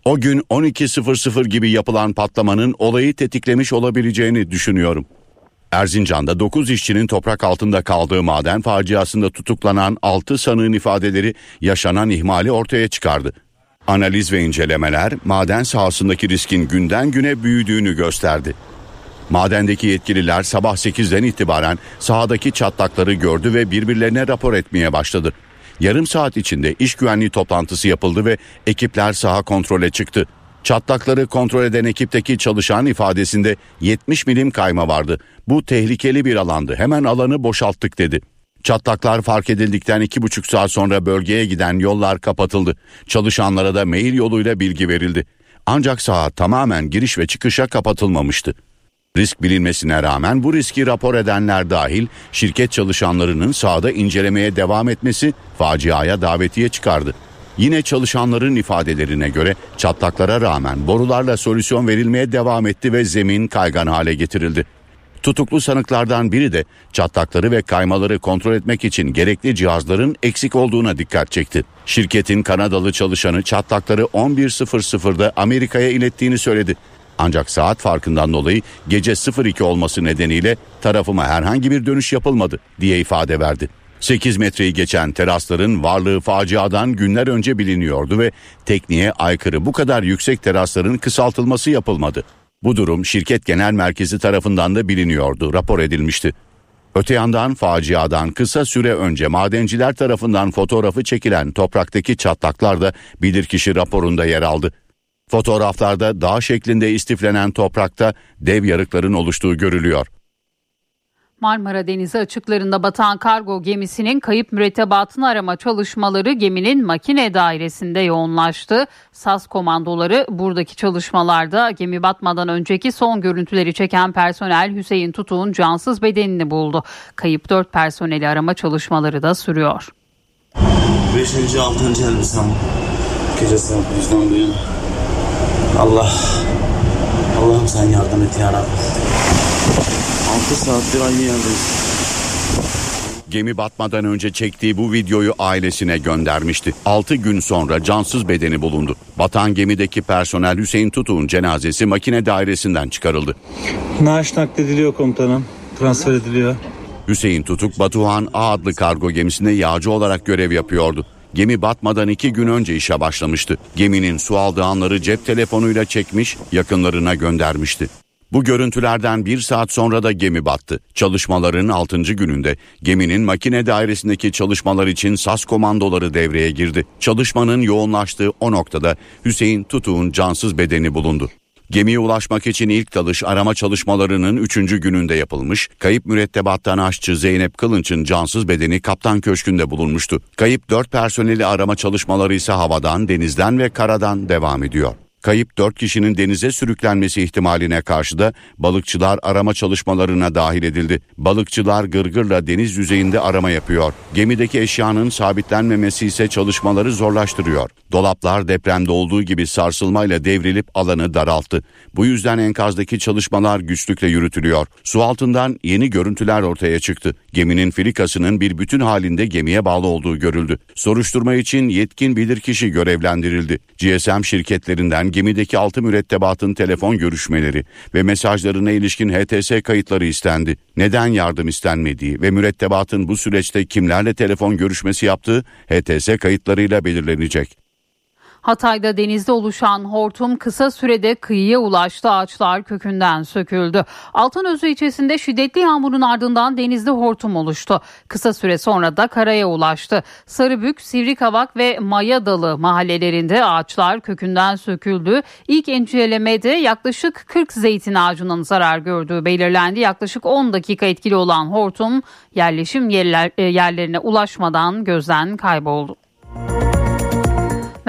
O gün 12.00 gibi yapılan patlamanın olayı tetiklemiş olabileceğini düşünüyorum. Erzincan'da 9 işçinin toprak altında kaldığı maden faciasında tutuklanan 6 sanığın ifadeleri yaşanan ihmali ortaya çıkardı. Analiz ve incelemeler maden sahasındaki riskin günden güne büyüdüğünü gösterdi. Madendeki yetkililer sabah 8'den itibaren sahadaki çatlakları gördü ve birbirlerine rapor etmeye başladı. Yarım saat içinde iş güvenliği toplantısı yapıldı ve ekipler saha kontrole çıktı. Çatlakları kontrol eden ekipteki çalışan ifadesinde 70 milim kayma vardı. Bu tehlikeli bir alandı. Hemen alanı boşalttık dedi. Çatlaklar fark edildikten iki buçuk saat sonra bölgeye giden yollar kapatıldı. Çalışanlara da mail yoluyla bilgi verildi. Ancak saha tamamen giriş ve çıkışa kapatılmamıştı. Risk bilinmesine rağmen bu riski rapor edenler dahil şirket çalışanlarının sahada incelemeye devam etmesi faciaya davetiye çıkardı. Yine çalışanların ifadelerine göre çatlaklara rağmen borularla solüsyon verilmeye devam etti ve zemin kaygan hale getirildi. Tutuklu sanıklardan biri de çatlakları ve kaymaları kontrol etmek için gerekli cihazların eksik olduğuna dikkat çekti. Şirketin Kanadalı çalışanı çatlakları 11.00'da Amerika'ya ilettiğini söyledi. Ancak saat farkından dolayı gece 02 olması nedeniyle tarafıma herhangi bir dönüş yapılmadı diye ifade verdi. 8 metreyi geçen terasların varlığı faciadan günler önce biliniyordu ve tekniğe aykırı bu kadar yüksek terasların kısaltılması yapılmadı. Bu durum şirket genel merkezi tarafından da biliniyordu, rapor edilmişti. Öte yandan faciadan kısa süre önce madenciler tarafından fotoğrafı çekilen topraktaki çatlaklar da bilirkişi raporunda yer aldı. Fotoğraflarda dağ şeklinde istiflenen toprakta dev yarıkların oluştuğu görülüyor. Marmara Denizi açıklarında batan kargo gemisinin kayıp mürettebatını arama çalışmaları geminin makine dairesinde yoğunlaştı. SAS komandoları buradaki çalışmalarda gemi batmadan önceki son görüntüleri çeken personel Hüseyin Tutuk'un cansız bedenini buldu. Kayıp 4 personeli arama çalışmaları da sürüyor. 5. 6. elbisem gece saat 100'den bu yana. Allah Allah'ım sen yardım et ya Rabbi. 6 saattir aynı yerdeyiz. Gemi batmadan önce çektiği bu videoyu ailesine göndermişti. 6 gün sonra cansız bedeni bulundu. Batan gemideki personel Hüseyin Tutuk'un cenazesi makine dairesinden çıkarıldı. Naaş naklediliyor komutanım. Transfer ediliyor. Hüseyin Tutuk Batuhan A adlı kargo gemisinde yağcı olarak görev yapıyordu. Gemi batmadan iki gün önce işe başlamıştı. Geminin su aldığı anları cep telefonuyla çekmiş, yakınlarına göndermişti. Bu görüntülerden bir saat sonra da gemi battı. Çalışmaların 6. gününde geminin makine dairesindeki çalışmalar için SAS komandoları devreye girdi. Çalışmanın yoğunlaştığı o noktada Hüseyin Tutuk'un cansız bedeni bulundu. Gemiye ulaşmak için ilk dalış arama çalışmalarının 3. gününde yapılmış. Kayıp mürettebattan aşçı Zeynep Kılınç'ın cansız bedeni kaptan köşkünde bulunmuştu. Kayıp 4 personeli arama çalışmaları ise havadan, denizden ve karadan devam ediyor. Kayıp 4 kişinin denize sürüklenmesi ihtimaline karşı da balıkçılar arama çalışmalarına dahil edildi. Balıkçılar gırgırla deniz yüzeyinde arama yapıyor. Gemideki eşyanın sabitlenmemesi ise çalışmaları zorlaştırıyor. Dolaplar depremde olduğu gibi sarsılmayla devrilip alanı daralttı. Bu yüzden enkazdaki çalışmalar güçlükle yürütülüyor. Su altından yeni görüntüler ortaya çıktı. Geminin filikasının bir bütün halinde gemiye bağlı olduğu görüldü. Soruşturma için yetkin bilirkişi görevlendirildi. GSM şirketlerinden gemideki altı mürettebatın telefon görüşmeleri ve mesajlarına ilişkin HTS kayıtları istendi. Neden yardım istenmediği ve mürettebatın bu süreçte kimlerle telefon görüşmesi yaptığı HTS kayıtlarıyla belirlenecek. Hatay'da denizde oluşan hortum kısa sürede kıyıya ulaştı. Ağaçlar kökünden söküldü. Altınözü ilçesinde şiddetli yağmurun ardından denizde hortum oluştu. Kısa süre sonra da karaya ulaştı. Sarıbük, Sivrikavak ve Maya Dalı mahallelerinde ağaçlar kökünden söküldü. İlk incelemede yaklaşık 40 zeytin ağacının zarar gördüğü belirlendi. Yaklaşık 10 dakika etkili olan hortum yerleşim yerler, e, yerlerine ulaşmadan gözden kayboldu.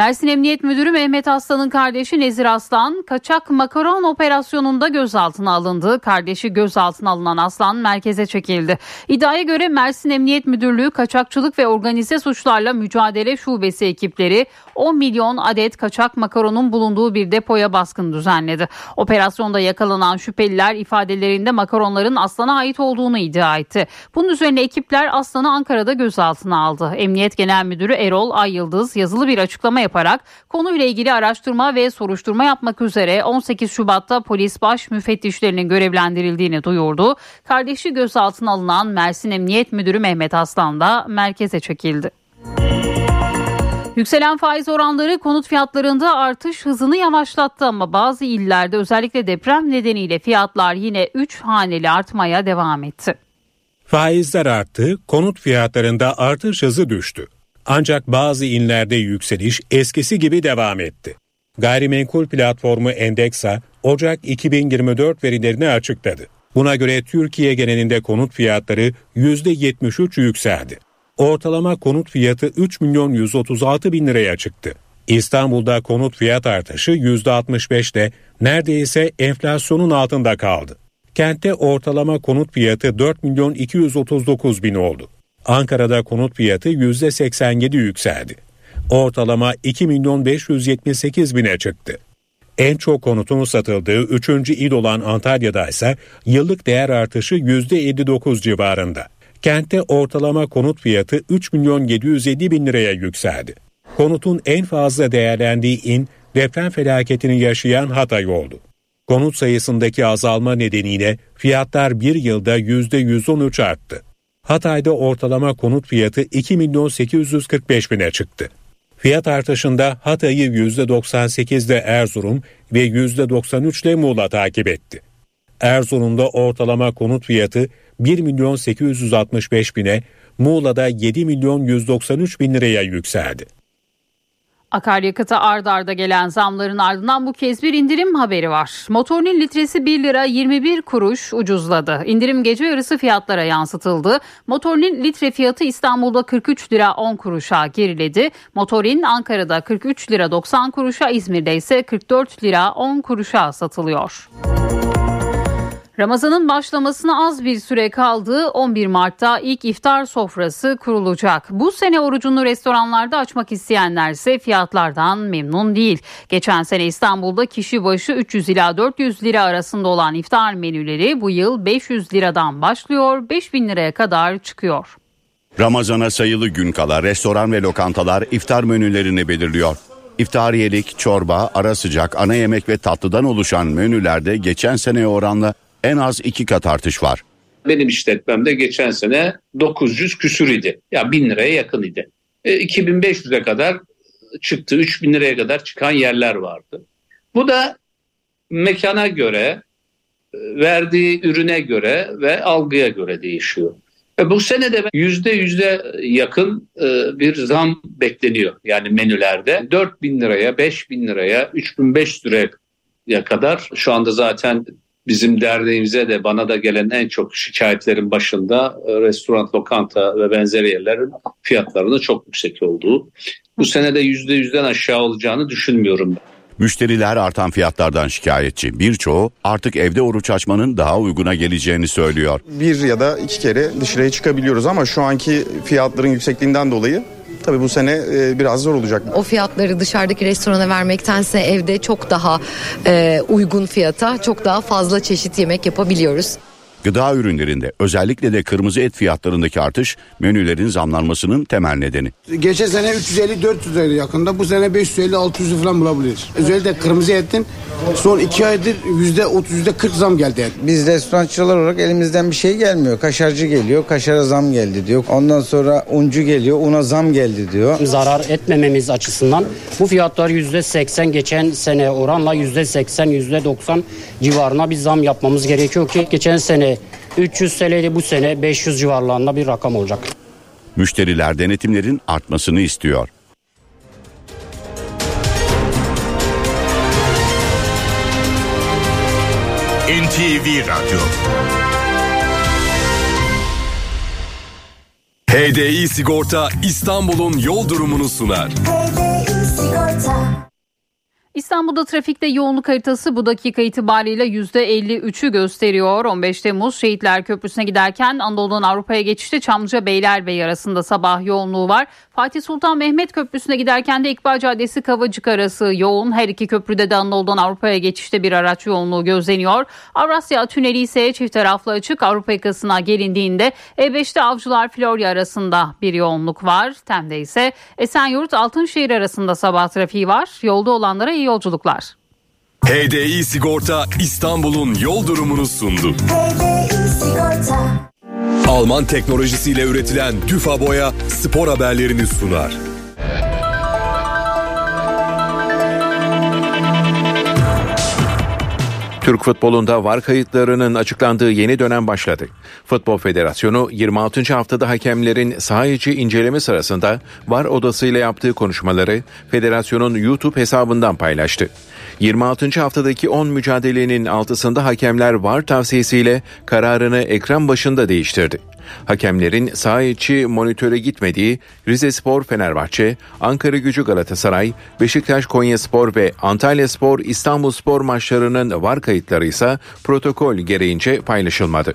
Mersin Emniyet Müdürü Mehmet Aslan'ın kardeşi Nezir Aslan kaçak makaron operasyonunda gözaltına alındı. Kardeşi gözaltına alınan Aslan merkeze çekildi. İddiaya göre Mersin Emniyet Müdürlüğü Kaçakçılık ve Organize Suçlarla Mücadele Şubesi ekipleri 10 milyon adet kaçak makaronun bulunduğu bir depoya baskın düzenledi. Operasyonda yakalanan şüpheliler ifadelerinde makaronların Aslan'a ait olduğunu iddia etti. Bunun üzerine ekipler Aslan'ı Ankara'da gözaltına aldı. Emniyet Genel Müdürü Erol Ay Yıldız yazılı bir açıklama yaparak konuyla ilgili araştırma ve soruşturma yapmak üzere 18 Şubat'ta polis baş müfettişlerinin görevlendirildiğini duyurdu. Kardeşi gözaltına alınan Mersin Emniyet Müdürü Mehmet Aslan da merkeze çekildi. Yükselen faiz oranları konut fiyatlarında artış hızını yavaşlattı ama bazı illerde özellikle deprem nedeniyle fiyatlar yine 3 haneli artmaya devam etti. Faizler arttı, konut fiyatlarında artış hızı düştü. Ancak bazı inlerde yükseliş eskisi gibi devam etti. Gayrimenkul platformu Endeksa Ocak 2024 verilerini açıkladı. Buna göre Türkiye genelinde konut fiyatları %73 yükseldi. Ortalama konut fiyatı 3 milyon 136 bin liraya çıktı. İstanbul'da konut fiyat artışı %65 ile neredeyse enflasyonun altında kaldı. Kentte ortalama konut fiyatı 4 milyon 239 bin oldu. Ankara'da konut fiyatı %87 yükseldi. Ortalama 2 milyon 578 bine çıktı. En çok konutun satıldığı 3. il olan Antalya'da ise yıllık değer artışı %59 civarında. Kentte ortalama konut fiyatı 3 milyon 750 bin liraya yükseldi. Konutun en fazla değerlendiği in deprem felaketini yaşayan Hatay oldu. Konut sayısındaki azalma nedeniyle fiyatlar bir yılda %113 arttı. Hatay'da ortalama konut fiyatı 2 milyon 845 bine çıktı. Fiyat artışında Hatay'ı %98'de Erzurum ve %93'le Muğla takip etti. Erzurum'da ortalama konut fiyatı 1 milyon 865 bine, Muğla'da 7 milyon 193 bin liraya yükseldi. Akaryakıta ard arda gelen zamların ardından bu kez bir indirim haberi var. Motorinin litresi 1 lira 21 kuruş ucuzladı. İndirim gece yarısı fiyatlara yansıtıldı. Motorinin litre fiyatı İstanbul'da 43 lira 10 kuruşa geriledi. Motorin Ankara'da 43 lira 90 kuruşa, İzmir'de ise 44 lira 10 kuruşa satılıyor. Ramazan'ın başlamasına az bir süre kaldı. 11 Mart'ta ilk iftar sofrası kurulacak. Bu sene orucunu restoranlarda açmak isteyenler ise fiyatlardan memnun değil. Geçen sene İstanbul'da kişi başı 300 ila 400 lira arasında olan iftar menüleri bu yıl 500 liradan başlıyor, 5000 liraya kadar çıkıyor. Ramazana sayılı gün kala restoran ve lokantalar iftar menülerini belirliyor. İftariyelik, çorba, ara sıcak, ana yemek ve tatlıdan oluşan menülerde geçen seneye oranla en az iki kat artış var. Benim işletmemde geçen sene 900 küsür idi. Ya 1000 liraya yakın idi. E, 2500'e kadar çıktı. 3000 liraya kadar çıkan yerler vardı. Bu da mekana göre, e, verdiği ürüne göre ve algıya göre değişiyor. E, bu sene de yüzde yüzde yakın e, bir zam bekleniyor. Yani menülerde 4000 liraya, 5000 liraya, 3500 liraya kadar şu anda zaten bizim derneğimize de bana da gelen en çok şikayetlerin başında e, restoran, lokanta ve benzeri yerlerin fiyatlarının çok yüksek olduğu. Bu sene de yüzde yüzden aşağı olacağını düşünmüyorum. Müşteriler artan fiyatlardan şikayetçi. Birçoğu artık evde oruç açmanın daha uyguna geleceğini söylüyor. Bir ya da iki kere dışarıya çıkabiliyoruz ama şu anki fiyatların yüksekliğinden dolayı Tabii bu sene e, biraz zor olacak. O fiyatları dışarıdaki restorana vermektense evde çok daha e, uygun fiyata çok daha fazla çeşit yemek yapabiliyoruz. Gıda ürünlerinde özellikle de kırmızı et fiyatlarındaki artış menülerin zamlanmasının temel nedeni. Geçen sene 350-400 liraydı yakında. Bu sene 550-600 falan bulabiliriz. Özellikle kırmızı etin son iki aydır %30 %40 zam geldi. Biz restorançılar olarak elimizden bir şey gelmiyor. Kaşarcı geliyor, kaşara zam geldi diyor. Ondan sonra uncu geliyor, una zam geldi diyor. Zarar etmememiz açısından bu fiyatlar %80 geçen sene oranla %80 %90 civarına bir zam yapmamız gerekiyor ki geçen sene 300 TL'li bu sene 500 civarlarında bir rakam olacak. Müşteriler denetimlerin artmasını istiyor. NTV Radyo HDI Sigorta İstanbul'un yol durumunu sunar. İstanbul'da trafikte yoğunluk haritası bu dakika itibariyle %53'ü gösteriyor. 15 Temmuz Şehitler Köprüsü'ne giderken Anadolu'dan Avrupa'ya geçişte Çamlıca Beylerbeyi arasında sabah yoğunluğu var. Fatih Sultan Mehmet Köprüsü'ne giderken de İkbal Caddesi Kavacık arası yoğun. Her iki köprüde de Anadolu'dan Avrupa'ya geçişte bir araç yoğunluğu gözleniyor. Avrasya Tüneli ise çift taraflı açık. Avrupa yakasına gelindiğinde E5'te Avcılar Florya arasında bir yoğunluk var. Tem'de ise Esenyurt Altınşehir arasında sabah trafiği var. Yolda olanlara iyi yolculuklar. HDI Sigorta İstanbul'un yol durumunu sundu. Alman teknolojisiyle üretilen Düfa Boya spor haberlerini sunar. Türk futbolunda var kayıtlarının açıklandığı yeni dönem başladı. Futbol Federasyonu 26. haftada hakemlerin saha içi inceleme sırasında var odasıyla yaptığı konuşmaları federasyonun YouTube hesabından paylaştı. 26. haftadaki 10 mücadelenin altısında hakemler var tavsiyesiyle kararını ekran başında değiştirdi. Hakemlerin saha içi monitöre gitmediği Rize Spor Fenerbahçe, Ankara Gücü Galatasaray, Beşiktaş Konyaspor ve Antalya Spor İstanbul Spor maçlarının var kayıtları ise protokol gereğince paylaşılmadı.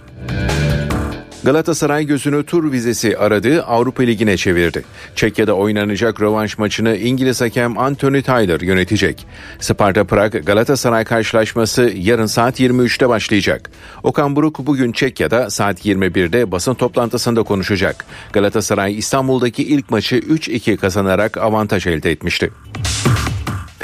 Galatasaray gözünü tur vizesi aradığı Avrupa Ligi'ne çevirdi. Çekya'da oynanacak rövanş maçını İngiliz hakem Anthony Taylor yönetecek. Sparta Prag Galatasaray karşılaşması yarın saat 23'te başlayacak. Okan Buruk bugün Çekya'da saat 21'de basın toplantısında konuşacak. Galatasaray İstanbul'daki ilk maçı 3-2 kazanarak avantaj elde etmişti.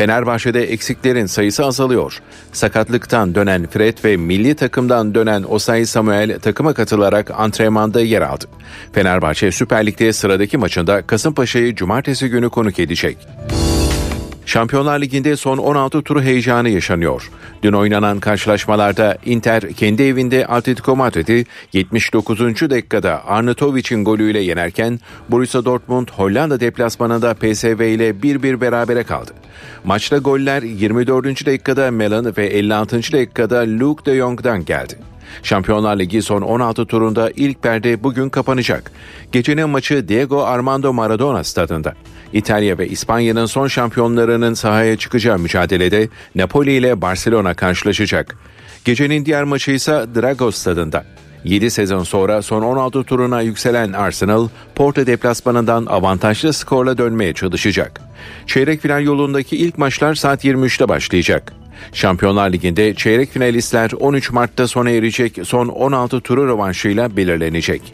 Fenerbahçe'de eksiklerin sayısı azalıyor. Sakatlıktan dönen Fred ve milli takımdan dönen Osay Samuel takıma katılarak antrenmanda yer aldı. Fenerbahçe Süper Lig'de sıradaki maçında Kasımpaşa'yı cumartesi günü konuk edecek. Şampiyonlar Ligi'nde son 16 turu heyecanı yaşanıyor. Dün oynanan karşılaşmalarda Inter kendi evinde Atletico Madrid'i 79. dakikada Arnautovic'in golüyle yenerken Borussia Dortmund Hollanda deplasmanında PSV ile 1-1 berabere kaldı. Maçta goller 24. dakikada Melan ve 56. dakikada Luke de Jong'dan geldi. Şampiyonlar Ligi son 16 turunda ilk perde bugün kapanacak. Gecenin maçı Diego Armando Maradona stadında. İtalya ve İspanya'nın son şampiyonlarının sahaya çıkacağı mücadelede Napoli ile Barcelona karşılaşacak. Gecenin diğer maçı ise Dragos stadında. 7 sezon sonra son 16 turuna yükselen Arsenal, Porto deplasmanından avantajlı skorla dönmeye çalışacak. Çeyrek final yolundaki ilk maçlar saat 23'te başlayacak. Şampiyonlar Ligi'nde çeyrek finalistler 13 Mart'ta sona erecek son 16 turu rövanşıyla belirlenecek.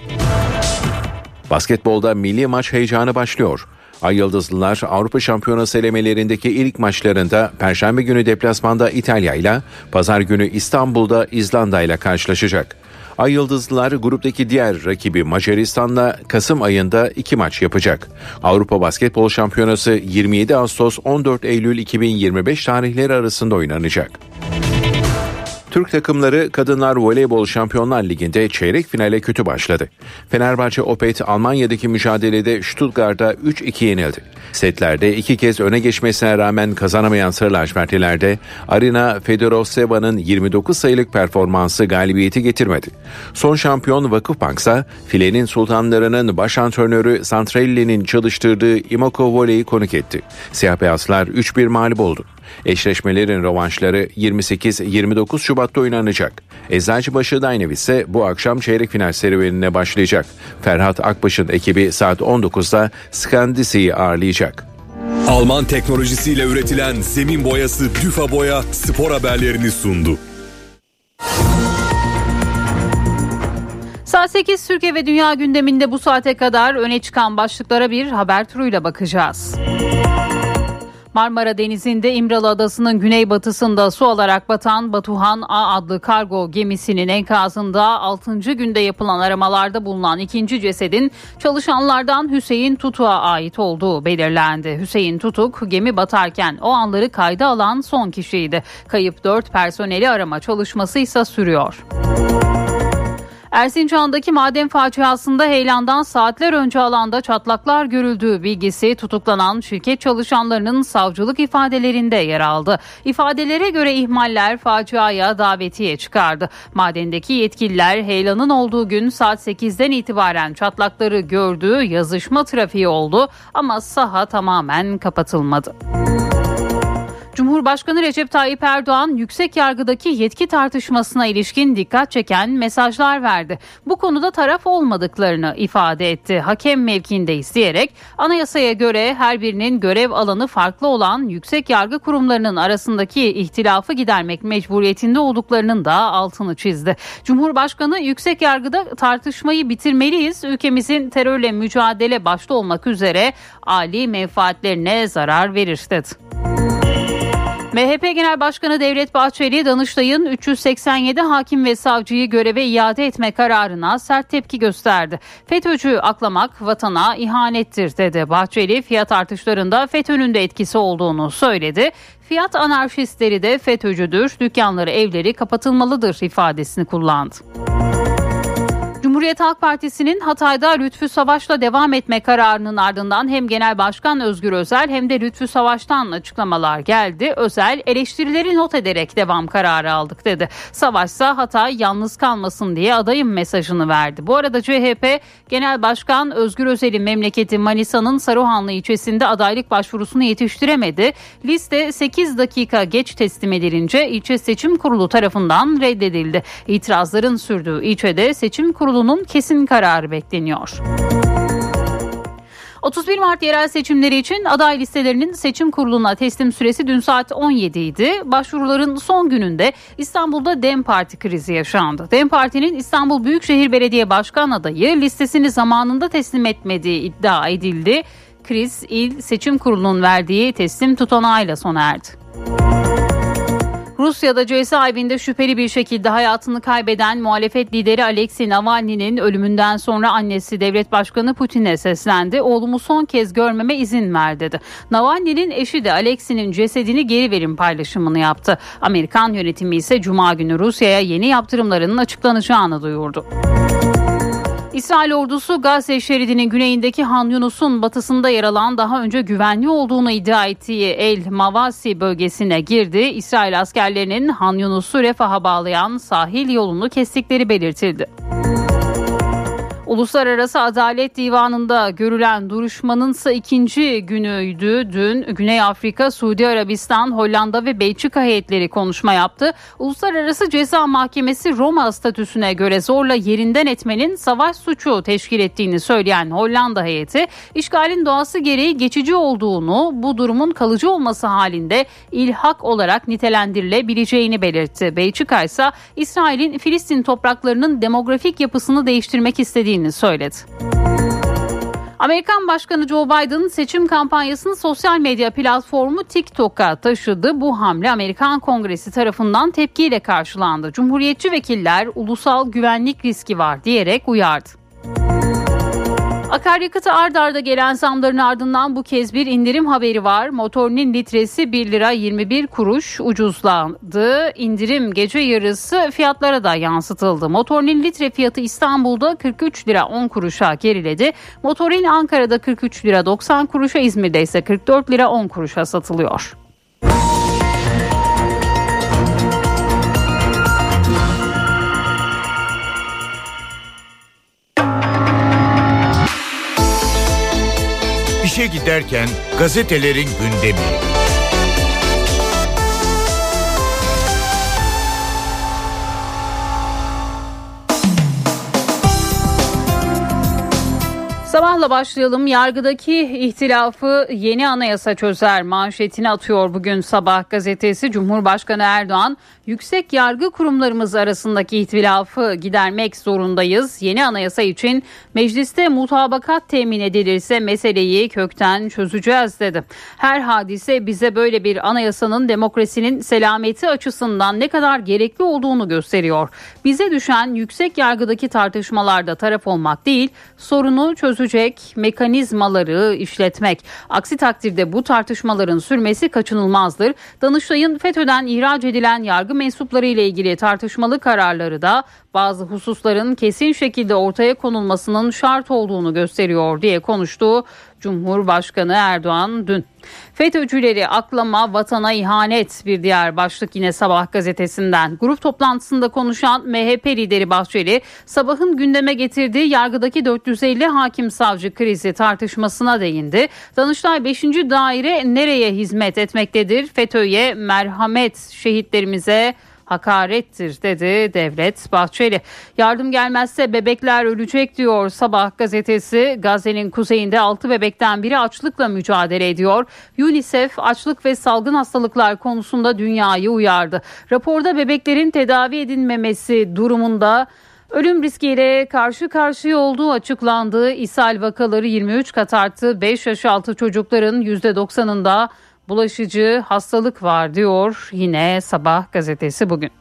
Basketbolda milli maç heyecanı başlıyor. Ay Yıldızlılar Avrupa Şampiyonası elemelerindeki ilk maçlarında Perşembe günü deplasmanda İtalya ile Pazar günü İstanbul'da İzlanda ile karşılaşacak. Ay Yıldızlılar gruptaki diğer rakibi Macaristan'la Kasım ayında iki maç yapacak. Avrupa Basketbol Şampiyonası 27 Ağustos 14 Eylül 2025 tarihleri arasında oynanacak. Türk takımları Kadınlar Voleybol Şampiyonlar Ligi'nde çeyrek finale kötü başladı. Fenerbahçe Opet Almanya'daki mücadelede Stuttgart'ta 3-2 yenildi. Setlerde iki kez öne geçmesine rağmen kazanamayan Sarı lacivertlilerde Arina Fedoroseva'nın 29 sayılık performansı galibiyeti getirmedi. Son şampiyon Vakıfbank ise filenin sultanlarının baş antrenörü Santrelli'nin çalıştırdığı Imoko Voley'i konuk etti. Siyah beyazlar 3-1 mağlup oldu. Eşleşmelerin rövanşları 28-29 Şubat'ta oynanacak. Eczacıbaşı Dynav ise bu akşam çeyrek final serüvenine başlayacak. Ferhat Akbaş'ın ekibi saat 19'da Skandisi'yi ağırlayacak. Alman teknolojisiyle üretilen zemin boyası Düfa Boya spor haberlerini sundu. Saat 8 Türkiye ve Dünya gündeminde bu saate kadar öne çıkan başlıklara bir haber turuyla bakacağız. Marmara Denizi'nde İmralı Adası'nın güneybatısında su alarak batan Batuhan A adlı kargo gemisinin enkazında 6. günde yapılan aramalarda bulunan ikinci cesedin çalışanlardan Hüseyin Tutuk'a ait olduğu belirlendi. Hüseyin Tutuk gemi batarken o anları kayda alan son kişiydi. Kayıp 4 personeli arama çalışması ise sürüyor. Erzincan'daki maden faciasında heyelandan saatler önce alanda çatlaklar görüldüğü bilgisi tutuklanan şirket çalışanlarının savcılık ifadelerinde yer aldı. İfadelere göre ihmaller faciaya davetiye çıkardı. Madendeki yetkililer heyelanın olduğu gün saat 8'den itibaren çatlakları gördüğü yazışma trafiği oldu ama saha tamamen kapatılmadı. Cumhurbaşkanı Recep Tayyip Erdoğan yüksek yargıdaki yetki tartışmasına ilişkin dikkat çeken mesajlar verdi. Bu konuda taraf olmadıklarını ifade etti. Hakem mevkiinde isteyerek anayasaya göre her birinin görev alanı farklı olan yüksek yargı kurumlarının arasındaki ihtilafı gidermek mecburiyetinde olduklarının da altını çizdi. Cumhurbaşkanı yüksek yargıda tartışmayı bitirmeliyiz. Ülkemizin terörle mücadele başta olmak üzere ali menfaatlerine zarar verir dedi. MHP Genel Başkanı Devlet Bahçeli, Danıştay'ın 387 hakim ve savcıyı göreve iade etme kararına sert tepki gösterdi. FETÖ'cü aklamak vatana ihanettir dedi. Bahçeli fiyat artışlarında FETÖ'nün de etkisi olduğunu söyledi. Fiyat anarşistleri de FETÖ'cüdür, dükkanları evleri kapatılmalıdır ifadesini kullandı. Cumhuriyet Halk Partisi'nin Hatay'da Lütfü Savaş'la devam etme kararının ardından hem Genel Başkan Özgür Özel hem de Lütfü Savaş'tan açıklamalar geldi. Özel eleştirileri not ederek devam kararı aldık dedi. Savaş ise Hatay yalnız kalmasın diye adayım mesajını verdi. Bu arada CHP Genel Başkan Özgür Özel'in memleketi Manisa'nın Saruhanlı ilçesinde adaylık başvurusunu yetiştiremedi. Liste 8 dakika geç teslim edilince ilçe seçim kurulu tarafından reddedildi. İtirazların sürdüğü ilçede seçim kurulunun kesin kararı bekleniyor. 31 Mart yerel seçimleri için aday listelerinin seçim kuruluna teslim süresi dün saat 17 idi. Başvuruların son gününde İstanbul'da DEM Parti krizi yaşandı. DEM Parti'nin İstanbul Büyükşehir Belediye Başkan adayı listesini zamanında teslim etmediği iddia edildi. Kriz il seçim kurulunun verdiği teslim tutanağıyla sona erdi. Rusya'da cezaevinde şüpheli bir şekilde hayatını kaybeden muhalefet lideri Alexei Navalny'nin ölümünden sonra annesi devlet başkanı Putin'e seslendi. Oğlumu son kez görmeme izin ver dedi. Navalny'nin eşi de Alexei'nin cesedini geri verin paylaşımını yaptı. Amerikan yönetimi ise cuma günü Rusya'ya yeni yaptırımlarının açıklanacağını duyurdu. İsrail ordusu Gazze şeridinin güneyindeki Han Yunus'un batısında yer alan daha önce güvenli olduğunu iddia ettiği El Mavasi bölgesine girdi. İsrail askerlerinin Han Yunus'u refaha bağlayan sahil yolunu kestikleri belirtildi. Uluslararası Adalet Divanı'nda görülen duruşmanın ise ikinci günüydü. Dün Güney Afrika, Suudi Arabistan, Hollanda ve Belçika heyetleri konuşma yaptı. Uluslararası Ceza Mahkemesi Roma statüsüne göre zorla yerinden etmenin savaş suçu teşkil ettiğini söyleyen Hollanda heyeti, işgalin doğası gereği geçici olduğunu, bu durumun kalıcı olması halinde ilhak olarak nitelendirilebileceğini belirtti. Belçika ise İsrail'in Filistin topraklarının demografik yapısını değiştirmek istediğini söyledi. Amerikan Başkanı Joe Biden seçim kampanyasını sosyal medya platformu TikTok'a taşıdı. Bu hamle Amerikan Kongresi tarafından tepkiyle karşılandı. Cumhuriyetçi vekiller ulusal güvenlik riski var diyerek uyardı. Akaryakıtı ard arda gelen zamların ardından bu kez bir indirim haberi var. Motorinin litresi 1 lira 21 kuruş ucuzlandı. İndirim gece yarısı fiyatlara da yansıtıldı. Motorinin litre fiyatı İstanbul'da 43 lira 10 kuruşa geriledi. Motorin Ankara'da 43 lira 90 kuruşa, İzmir'de ise 44 lira 10 kuruşa satılıyor. İşe giderken gazetelerin gündemi. Sabahla başlayalım. Yargıdaki ihtilafı yeni anayasa çözer manşetini atıyor bugün Sabah gazetesi. Cumhurbaşkanı Erdoğan yüksek yargı kurumlarımız arasındaki ihtilafı gidermek zorundayız. Yeni anayasa için mecliste mutabakat temin edilirse meseleyi kökten çözeceğiz dedi. Her hadise bize böyle bir anayasanın demokrasinin selameti açısından ne kadar gerekli olduğunu gösteriyor. Bize düşen yüksek yargıdaki tartışmalarda taraf olmak değil, sorunu çözecek mekanizmaları işletmek. Aksi takdirde bu tartışmaların sürmesi kaçınılmazdır. Danıştay'ın FETÖ'den ihraç edilen yargı mensupları ile ilgili tartışmalı kararları da bazı hususların kesin şekilde ortaya konulmasının şart olduğunu gösteriyor diye konuştu Cumhurbaşkanı Erdoğan dün. FETÖ'cüleri aklama vatana ihanet bir diğer başlık yine Sabah gazetesinden. Grup toplantısında konuşan MHP lideri Bahçeli sabahın gündeme getirdiği yargıdaki 450 hakim savcı krizi tartışmasına değindi. Danıştay 5. daire nereye hizmet etmektedir? FETÖ'ye merhamet şehitlerimize hakarettir dedi Devlet Bahçeli. Yardım gelmezse bebekler ölecek diyor Sabah gazetesi. Gazze'nin kuzeyinde 6 bebekten biri açlıkla mücadele ediyor. UNICEF açlık ve salgın hastalıklar konusunda dünyayı uyardı. Raporda bebeklerin tedavi edilmemesi durumunda Ölüm riskiyle karşı karşıya olduğu açıklandı. İshal vakaları 23 kat arttı. 5 yaş altı çocukların %90'ında bulaşıcı hastalık var diyor yine Sabah gazetesi bugün.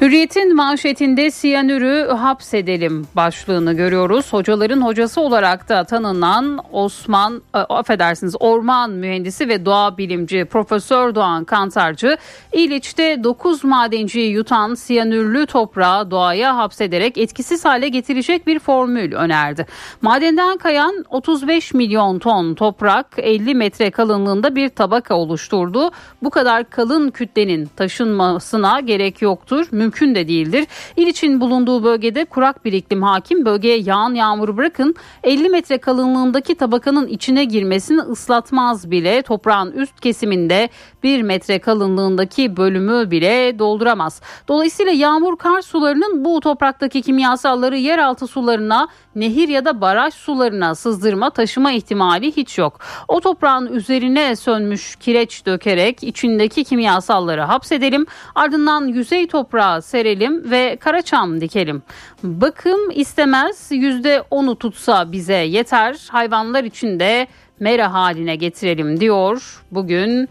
Hürriyet'in manşetinde siyanürü hapsedelim başlığını görüyoruz. Hocaların hocası olarak da tanınan Osman, e, affedersiniz orman mühendisi ve doğa bilimci Profesör Doğan Kantarcı, İliç'te 9 madenciyi yutan siyanürlü toprağı doğaya hapsederek etkisiz hale getirecek bir formül önerdi. Madenden kayan 35 milyon ton toprak 50 metre kalınlığında bir tabaka oluşturdu. Bu kadar kalın kütlenin taşınmasına gerek yoktur mümkün de değildir. İliç'in bulunduğu bölgede kurak bir iklim hakim. Bölgeye yağan yağmuru bırakın 50 metre kalınlığındaki tabakanın içine girmesini ıslatmaz bile. Toprağın üst kesiminde 1 metre kalınlığındaki bölümü bile dolduramaz. Dolayısıyla yağmur kar sularının bu topraktaki kimyasalları yeraltı sularına, nehir ya da baraj sularına sızdırma, taşıma ihtimali hiç yok. O toprağın üzerine sönmüş kireç dökerek içindeki kimyasalları hapsedelim. Ardından yüzey toprağı serelim ve karaçam dikelim. Bakım istemez %10'u tutsa bize yeter. Hayvanlar için de mera haline getirelim diyor. Bugün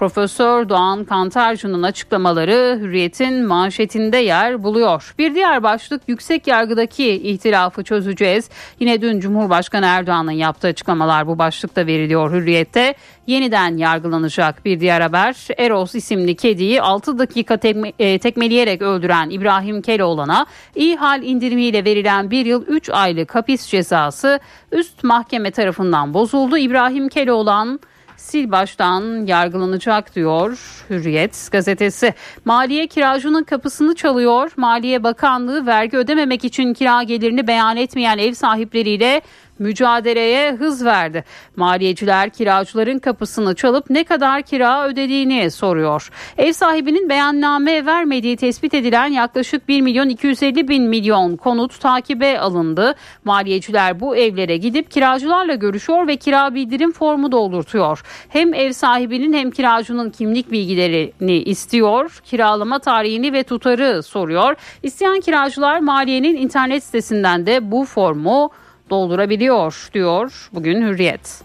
Profesör Doğan Kantarcı'nın açıklamaları Hürriyet'in manşetinde yer buluyor. Bir diğer başlık yüksek yargıdaki ihtilafı çözeceğiz. Yine dün Cumhurbaşkanı Erdoğan'ın yaptığı açıklamalar bu başlıkta veriliyor Hürriyet'te. Yeniden yargılanacak bir diğer haber Eros isimli kediyi 6 dakika tekme, e, tekmeleyerek öldüren İbrahim Keloğlan'a iyi hal indirimiyle verilen 1 yıl 3 aylık hapis cezası üst mahkeme tarafından bozuldu. İbrahim Keloğlan sil baştan yargılanacak diyor Hürriyet gazetesi. Maliye kiracının kapısını çalıyor. Maliye Bakanlığı vergi ödememek için kira gelirini beyan etmeyen ev sahipleriyle mücadeleye hız verdi. Maliyeciler kiracıların kapısını çalıp ne kadar kira ödediğini soruyor. Ev sahibinin beyanname vermediği tespit edilen yaklaşık 1 milyon 250 bin milyon konut takibe alındı. Maliyeciler bu evlere gidip kiracılarla görüşüyor ve kira bildirim formu doldurtuyor. Hem ev sahibinin hem kiracının kimlik bilgilerini istiyor. Kiralama tarihini ve tutarı soruyor. İsteyen kiracılar maliyenin internet sitesinden de bu formu doldurabiliyor diyor bugün Hürriyet.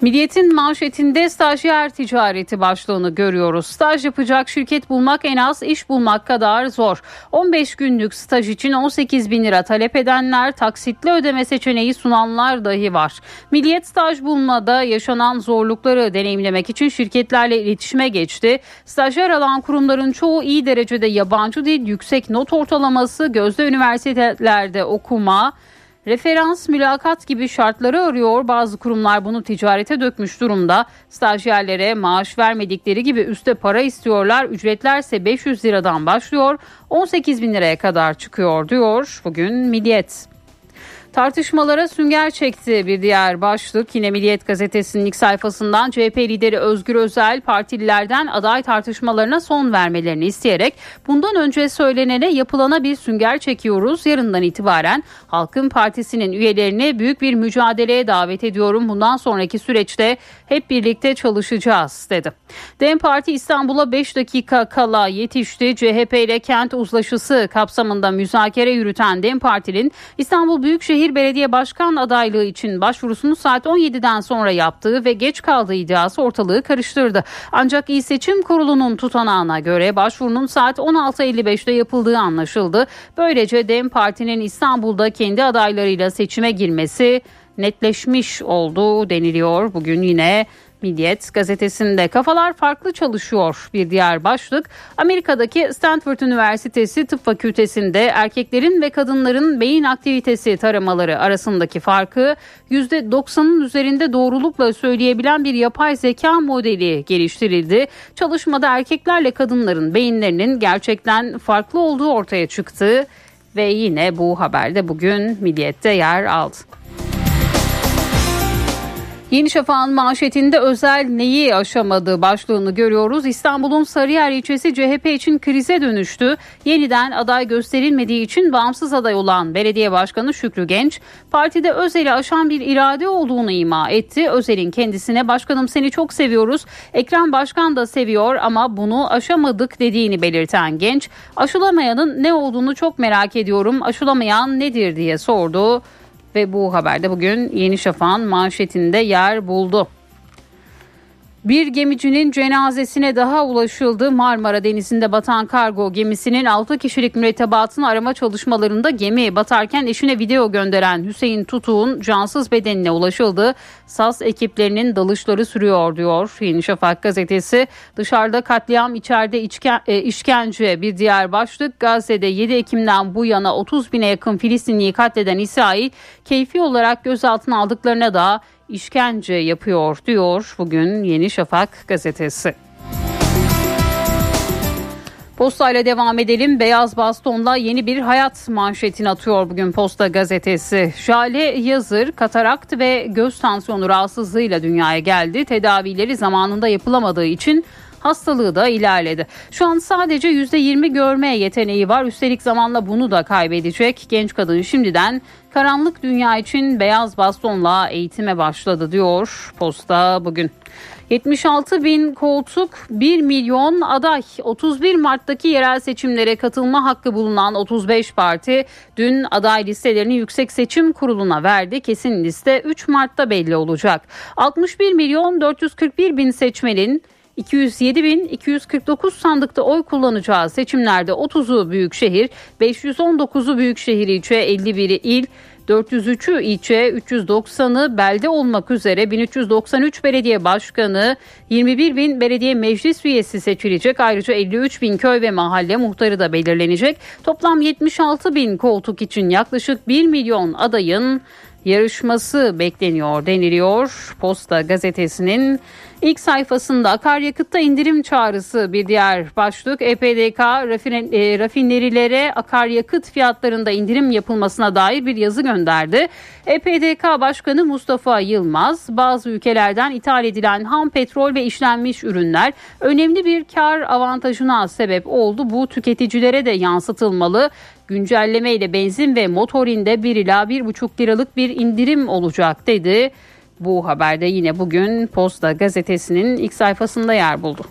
Milliyet'in manşetinde stajyer ticareti başlığını görüyoruz. Staj yapacak şirket bulmak en az iş bulmak kadar zor. 15 günlük staj için 18 bin lira talep edenler, taksitli ödeme seçeneği sunanlar dahi var. Milliyet staj bulmada yaşanan zorlukları deneyimlemek için şirketlerle iletişime geçti. Stajyer alan kurumların çoğu iyi derecede yabancı dil, yüksek not ortalaması, gözde üniversitelerde okuma, Referans, mülakat gibi şartları arıyor. Bazı kurumlar bunu ticarete dökmüş durumda. Stajyerlere maaş vermedikleri gibi üste para istiyorlar. Ücretlerse 500 liradan başlıyor. 18 bin liraya kadar çıkıyor diyor bugün Milliyet. Tartışmalara sünger çekti bir diğer başlık. Yine Milliyet gazetesinin ilk sayfasından CHP lideri Özgür Özel partililerden aday tartışmalarına son vermelerini isteyerek bundan önce söylenene yapılana bir sünger çekiyoruz. Yarından itibaren Halkın Partisi'nin üyelerini büyük bir mücadeleye davet ediyorum. Bundan sonraki süreçte hep birlikte çalışacağız dedi. DEM Parti İstanbul'a 5 dakika kala yetişti. CHP ile kent uzlaşısı kapsamında müzakere yürüten DEM Parti'nin İstanbul Büyükşehir Büyükşehir Belediye Başkan adaylığı için başvurusunu saat 17'den sonra yaptığı ve geç kaldığı iddiası ortalığı karıştırdı. Ancak İl Seçim Kurulu'nun tutanağına göre başvurunun saat 16.55'te yapıldığı anlaşıldı. Böylece DEM Parti'nin İstanbul'da kendi adaylarıyla seçime girmesi netleşmiş oldu deniliyor. Bugün yine Milliyet gazetesinde kafalar farklı çalışıyor bir diğer başlık. Amerika'daki Stanford Üniversitesi Tıp Fakültesinde erkeklerin ve kadınların beyin aktivitesi taramaları arasındaki farkı %90'ın üzerinde doğrulukla söyleyebilen bir yapay zeka modeli geliştirildi. Çalışmada erkeklerle kadınların beyinlerinin gerçekten farklı olduğu ortaya çıktı ve yine bu haberde bugün Milliyet'te yer aldı. Yeni Şafak'ın manşetinde özel neyi aşamadığı başlığını görüyoruz. İstanbul'un Sarıyer ilçesi CHP için krize dönüştü. Yeniden aday gösterilmediği için bağımsız aday olan belediye başkanı Şükrü Genç, partide Özel'i aşan bir irade olduğunu ima etti. Özel'in kendisine başkanım seni çok seviyoruz, Ekrem Başkan da seviyor ama bunu aşamadık dediğini belirten Genç, aşılamayanın ne olduğunu çok merak ediyorum, aşılamayan nedir diye sordu ve bu haberde bugün Yeni Şafak'ın manşetinde yer buldu. Bir gemicinin cenazesine daha ulaşıldı. Marmara Denizi'nde batan kargo gemisinin 6 kişilik mürettebatını arama çalışmalarında gemi batarken eşine video gönderen Hüseyin Tutuk'un cansız bedenine ulaşıldı. SAS ekiplerinin dalışları sürüyor diyor Yeni Şafak gazetesi. Dışarıda katliam içeride içken, e, işkence bir diğer başlık. Gazze'de 7 Ekim'den bu yana 30 bine yakın Filistinliyi katleden İsrail keyfi olarak gözaltına aldıklarına da işkence yapıyor diyor bugün Yeni Şafak gazetesi. Posta ile devam edelim. Beyaz bastonla yeni bir hayat manşetini atıyor bugün Posta gazetesi. Jale Yazır katarakt ve göz tansiyonu rahatsızlığıyla dünyaya geldi. Tedavileri zamanında yapılamadığı için hastalığı da ilerledi. Şu an sadece %20 görme yeteneği var. Üstelik zamanla bunu da kaybedecek. Genç kadın şimdiden karanlık dünya için beyaz bastonla eğitime başladı diyor Posta bugün. 76 bin koltuk 1 milyon aday 31 Mart'taki yerel seçimlere katılma hakkı bulunan 35 parti dün aday listelerini Yüksek Seçim Kurulu'na verdi. Kesin liste 3 Mart'ta belli olacak. 61 milyon 441 bin seçmenin 207 bin 249 sandıkta oy kullanacağı seçimlerde 30'u büyükşehir, 519'u büyükşehir ilçe, 51'i il, 403'ü ilçe, 390'ı belde olmak üzere 1393 belediye başkanı, 21 bin belediye meclis üyesi seçilecek. Ayrıca 53 bin köy ve mahalle muhtarı da belirlenecek. Toplam 76 bin koltuk için yaklaşık 1 milyon adayın yarışması bekleniyor deniliyor. Posta gazetesinin ilk sayfasında akaryakıtta indirim çağrısı bir diğer başlık. EPDK e, rafinerilere akaryakıt fiyatlarında indirim yapılmasına dair bir yazı gönderdi. EPDK Başkanı Mustafa Yılmaz bazı ülkelerden ithal edilen ham petrol ve işlenmiş ürünler önemli bir kar avantajına sebep oldu. Bu tüketicilere de yansıtılmalı. Güncelleme ile benzin ve motorinde 1 ila 1,5 liralık bir indirim olacak dedi. Bu haberde yine bugün Posta gazetesinin ilk sayfasında yer buldu.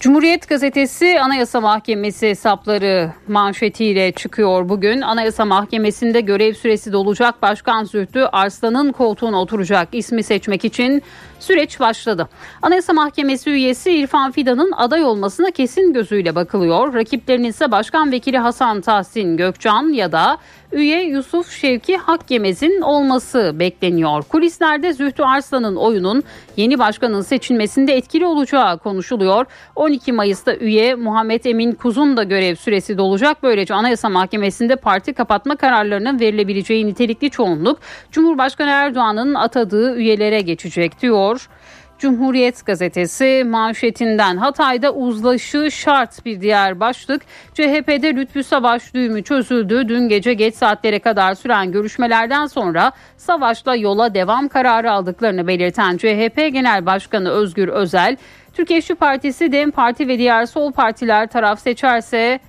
Cumhuriyet gazetesi Anayasa Mahkemesi hesapları manşetiyle çıkıyor bugün. Anayasa Mahkemesi'nde görev süresi dolacak Başkan Zühtü Arslan'ın koltuğuna oturacak ismi seçmek için süreç başladı. Anayasa Mahkemesi üyesi İrfan Fidan'ın aday olmasına kesin gözüyle bakılıyor. Rakiplerinin ise Başkan Vekili Hasan Tahsin Gökcan ya da üye Yusuf Şevki Hakkemez'in olması bekleniyor. Kulislerde Zühtü Arslan'ın oyunun yeni başkanın seçilmesinde etkili olacağı konuşuluyor. 12 Mayıs'ta üye Muhammed Emin Kuz'un da görev süresi dolacak. Böylece Anayasa Mahkemesi'nde parti kapatma kararlarının verilebileceği nitelikli çoğunluk Cumhurbaşkanı Erdoğan'ın atadığı üyelere geçecek diyor. Cumhuriyet gazetesi manşetinden Hatay'da uzlaşı şart bir diğer başlık. CHP'de Lütfü Savaş düğümü çözüldü. Dün gece geç saatlere kadar süren görüşmelerden sonra Savaş'la yola devam kararı aldıklarını belirten CHP Genel Başkanı Özgür Özel, Türkiye İşçi Partisi, DEM Parti ve diğer sol partiler taraf seçerse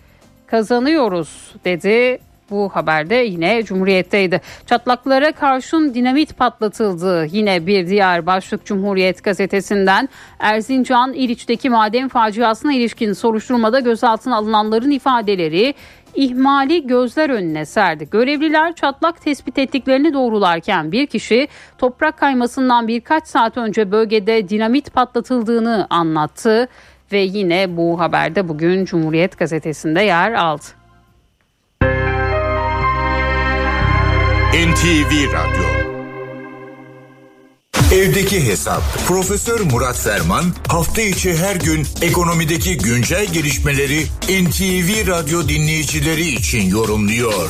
kazanıyoruz dedi. Bu haberde yine Cumhuriyet'teydi. Çatlaklara karşın dinamit patlatıldı. Yine bir diğer başlık Cumhuriyet gazetesinden Erzincan İliç'teki maden faciasına ilişkin soruşturmada gözaltına alınanların ifadeleri ihmali gözler önüne serdi. Görevliler çatlak tespit ettiklerini doğrularken bir kişi toprak kaymasından birkaç saat önce bölgede dinamit patlatıldığını anlattı ve yine bu haberde bugün Cumhuriyet gazetesinde yer aldı. NTV Radyo Evdeki Hesap Profesör Murat Ferman hafta içi her gün ekonomideki güncel gelişmeleri NTV Radyo dinleyicileri için yorumluyor.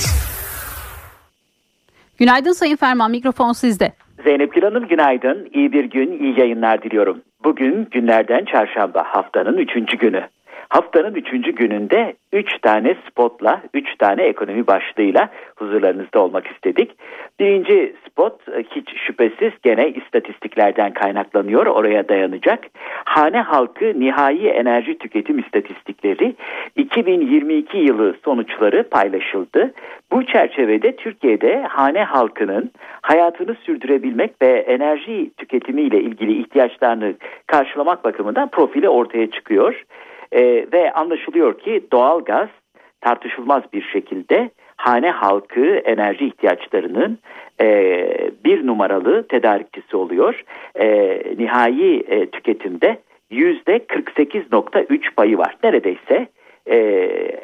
Günaydın Sayın Ferman mikrofon sizde. Zeynep Gül Hanım günaydın. İyi bir gün, iyi yayınlar diliyorum. Bugün günlerden çarşamba haftanın üçüncü günü. Haftanın üçüncü gününde üç tane spotla, üç tane ekonomi başlığıyla huzurlarınızda olmak istedik. Birinci spot e, hiç şüphesiz gene istatistiklerden kaynaklanıyor, oraya dayanacak. Hane halkı nihai enerji tüketim istatistikleri 2022 yılı sonuçları paylaşıldı. Bu çerçevede Türkiye'de hane halkının hayatını sürdürebilmek ve enerji tüketimiyle ilgili ihtiyaçlarını karşılamak bakımından profili ortaya çıkıyor. E, ve anlaşılıyor ki doğal gaz tartışılmaz bir şekilde hane halkı enerji ihtiyaçlarının e, bir numaralı tedarikçisi oluyor. E, nihai e, tüketimde yüzde 48.3 payı var. Neredeyse e,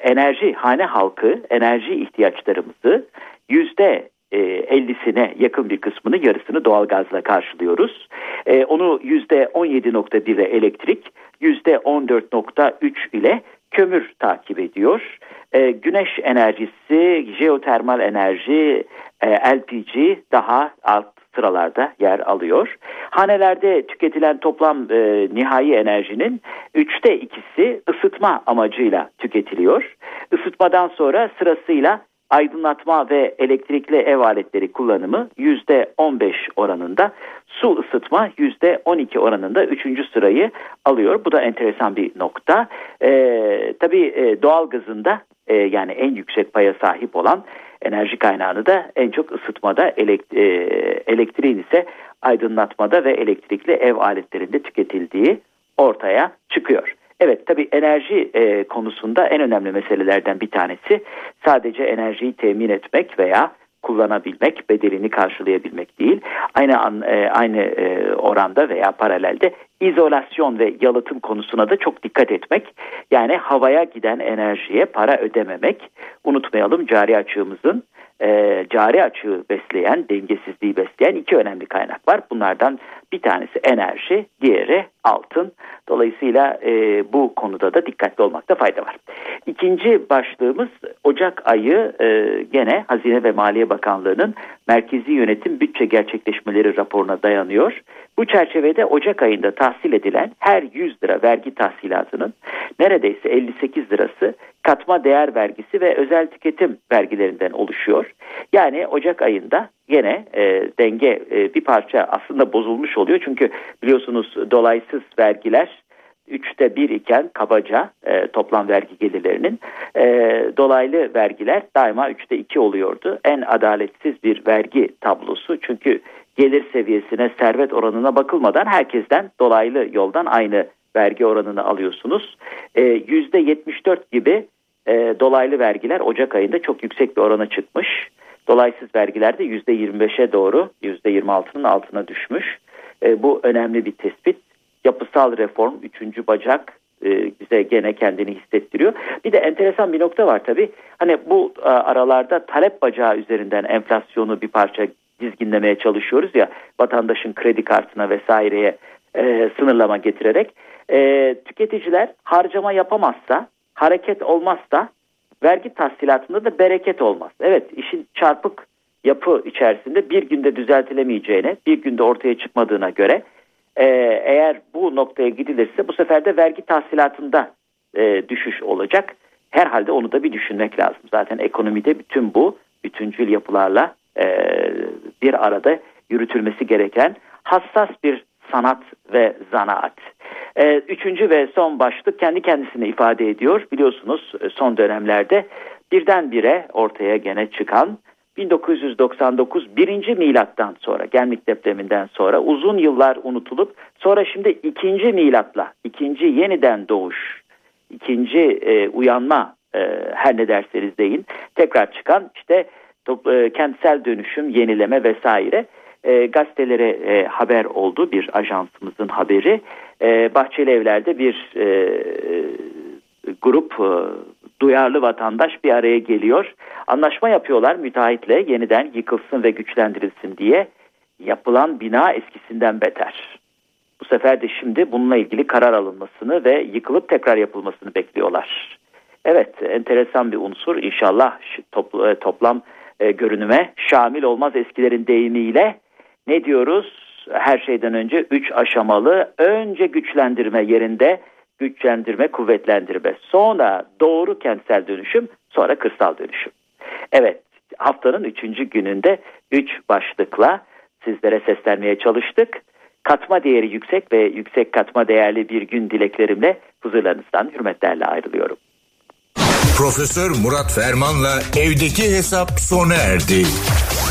enerji hane halkı enerji ihtiyaçlarımızı yüzde 50'sine e, yakın bir kısmını yarısını doğalgazla karşılıyoruz. E, onu %17.1'e elektrik, %14.3 ile kömür takip ediyor. E, güneş enerjisi, jeotermal enerji, LPG daha alt sıralarda yer alıyor. Hanelerde tüketilen toplam e, nihai enerjinin üçte ikisi ısıtma amacıyla tüketiliyor. Isıtmadan sonra sırasıyla aydınlatma ve elektrikli ev aletleri kullanımı %15 oranında, su ısıtma %12 oranında 3. sırayı alıyor. Bu da enteresan bir nokta. Ee, tabii e, doğal gazında e, yani en yüksek paya sahip olan enerji kaynağını da en çok ısıtmada elekt, e, elektriğin ise aydınlatmada ve elektrikli ev aletlerinde tüketildiği ortaya çıkıyor. Evet tabii enerji e, konusunda en önemli meselelerden bir tanesi sadece enerjiyi temin etmek veya kullanabilmek, bedelini karşılayabilmek değil. Aynı e, aynı e, oranda veya paralelde izolasyon ve yalıtım konusuna da çok dikkat etmek. Yani havaya giden enerjiye para ödememek. Unutmayalım cari açığımızın e, cari açığı besleyen, dengesizliği besleyen iki önemli kaynak var. Bunlardan bir tanesi enerji, diğeri altın. Dolayısıyla e, bu konuda da dikkatli olmakta fayda var. İkinci başlığımız Ocak ayı e, gene Hazine ve Maliye Bakanlığı'nın Merkezi Yönetim Bütçe Gerçekleşmeleri raporuna dayanıyor. Bu çerçevede Ocak ayında tahsil edilen her 100 lira vergi tahsilatının neredeyse 58 lirası katma değer vergisi ve özel tüketim vergilerinden oluşuyor. Yani Ocak ayında gene e, denge e, bir parça aslında bozulmuş oluyor. Çünkü biliyorsunuz dolaysız vergiler üçte bir iken kabaca e, toplam vergi gelirlerinin e, dolaylı vergiler daima üçte iki oluyordu. En adaletsiz bir vergi tablosu çünkü gelir seviyesine servet oranına bakılmadan herkesten dolaylı yoldan aynı vergi oranını alıyorsunuz. E, yüzde 74 gibi e, dolaylı vergiler Ocak ayında çok yüksek bir orana çıkmış. Dolaysız vergiler de %25'e doğru %26'nın altına düşmüş. E, bu önemli bir tespit. Yapısal reform, üçüncü bacak e, bize gene kendini hissettiriyor. Bir de enteresan bir nokta var tabii. Hani bu e, aralarda talep bacağı üzerinden enflasyonu bir parça dizginlemeye çalışıyoruz ya vatandaşın kredi kartına vesaireye e, sınırlama getirerek e, tüketiciler harcama yapamazsa hareket olmazsa vergi tahsilatında da bereket olmaz. Evet işin çarpık yapı içerisinde bir günde düzeltilemeyeceğine, bir günde ortaya çıkmadığına göre e, eğer bu noktaya gidilirse bu sefer de vergi tahsilatında e, düşüş olacak. Herhalde onu da bir düşünmek lazım. Zaten ekonomide bütün bu bütüncül yapılarla e, bir arada yürütülmesi gereken hassas bir sanat ve zanaat. E, üçüncü ve son başlık kendi kendisine ifade ediyor. Biliyorsunuz e, son dönemlerde birdenbire ortaya gene çıkan 1999 birinci milattan sonra Gemlik depreminden sonra uzun yıllar unutulup sonra şimdi ikinci milatla ikinci yeniden doğuş ikinci e, uyanma e, her ne derseniz deyin tekrar çıkan işte top, e, kentsel dönüşüm yenileme vesaire e, gazetelere e, haber oldu bir ajansımızın haberi e, Bahçeli Evler'de bir e, grup e, duyarlı vatandaş bir araya geliyor. Anlaşma yapıyorlar müteahhitle yeniden yıkılsın ve güçlendirilsin diye. Yapılan bina eskisinden beter. Bu sefer de şimdi bununla ilgili karar alınmasını ve yıkılıp tekrar yapılmasını bekliyorlar. Evet enteresan bir unsur inşallah e, toplam e, görünüme şamil olmaz eskilerin deyimiyle ne diyoruz? Her şeyden önce üç aşamalı önce güçlendirme yerinde güçlendirme, kuvvetlendirme. Sonra doğru kentsel dönüşüm, sonra kırsal dönüşüm. Evet, haftanın üçüncü gününde üç başlıkla sizlere seslenmeye çalıştık. Katma değeri yüksek ve yüksek katma değerli bir gün dileklerimle huzurlarınızdan hürmetlerle ayrılıyorum. Profesör Murat Ferman'la evdeki hesap sona erdi.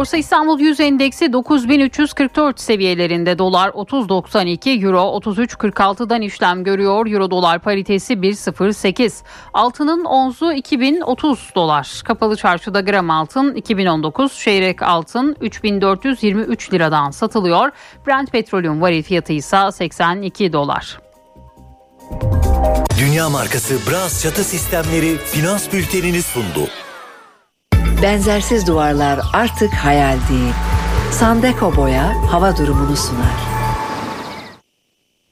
Borsa İstanbul 100 endeksi 9344 seviyelerinde dolar 30.92 euro 33.46'dan işlem görüyor. Euro dolar paritesi 1.08. Altının onzu 2030 dolar. Kapalı çarşıda gram altın 2019 çeyrek altın 3423 liradan satılıyor. Brent petrolün varil fiyatı ise 82 dolar. Dünya markası Bras çatı sistemleri finans bültenini sundu. Benzersiz duvarlar artık hayal değil. Sandeko Boya hava durumunu sunar.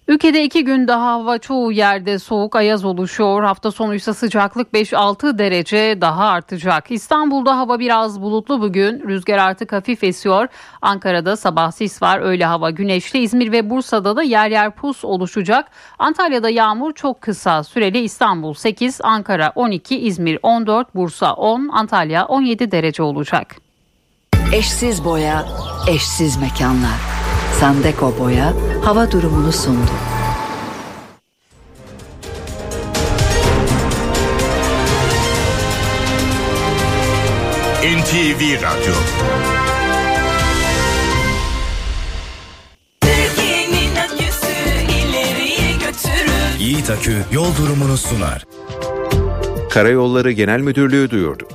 Ülkede iki gün daha hava çoğu yerde soğuk ayaz oluşuyor. Hafta sonu ise sıcaklık 5-6 derece daha artacak. İstanbul'da hava biraz bulutlu bugün. Rüzgar artık hafif esiyor. Ankara'da sabah sis var. Öyle hava güneşli. İzmir ve Bursa'da da yer yer pus oluşacak. Antalya'da yağmur çok kısa süreli. İstanbul 8, Ankara 12, İzmir 14, Bursa 10, Antalya 17 derece olacak. Eşsiz boya, eşsiz mekanlar. Sandeko boya hava durumunu sundu. NTV Radyo Yiğit Akü yol durumunu sunar. Karayolları Genel Müdürlüğü duyurdu.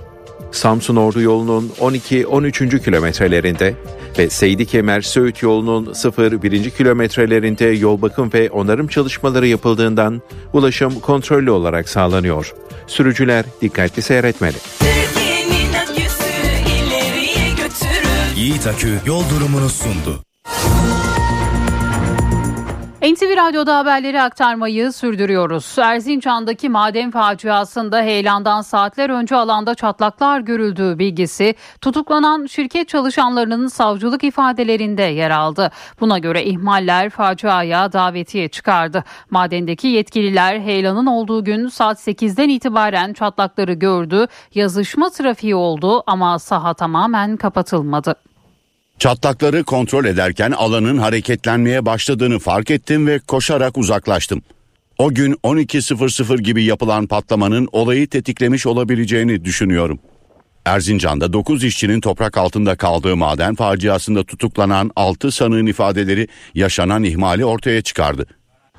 Samsun Ordu yolunun 12-13. kilometrelerinde ve Seydi Kemer Söğüt yolunun 0-1. kilometrelerinde yol bakım ve onarım çalışmaları yapıldığından ulaşım kontrollü olarak sağlanıyor. Sürücüler dikkatli seyretmeli. Yiğit Akü yol durumunu sundu. NTV Radyo'da haberleri aktarmayı sürdürüyoruz. Erzincan'daki maden faciasında heyelandan saatler önce alanda çatlaklar görüldüğü bilgisi tutuklanan şirket çalışanlarının savcılık ifadelerinde yer aldı. Buna göre ihmaller faciaya davetiye çıkardı. Madendeki yetkililer heyelanın olduğu gün saat 8'den itibaren çatlakları gördü. Yazışma trafiği oldu ama saha tamamen kapatılmadı. Çatlakları kontrol ederken alanın hareketlenmeye başladığını fark ettim ve koşarak uzaklaştım. O gün 12.00 gibi yapılan patlamanın olayı tetiklemiş olabileceğini düşünüyorum. Erzincan'da 9 işçinin toprak altında kaldığı maden faciasında tutuklanan 6 sanığın ifadeleri yaşanan ihmali ortaya çıkardı.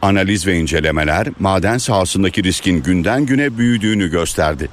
Analiz ve incelemeler maden sahasındaki riskin günden güne büyüdüğünü gösterdi.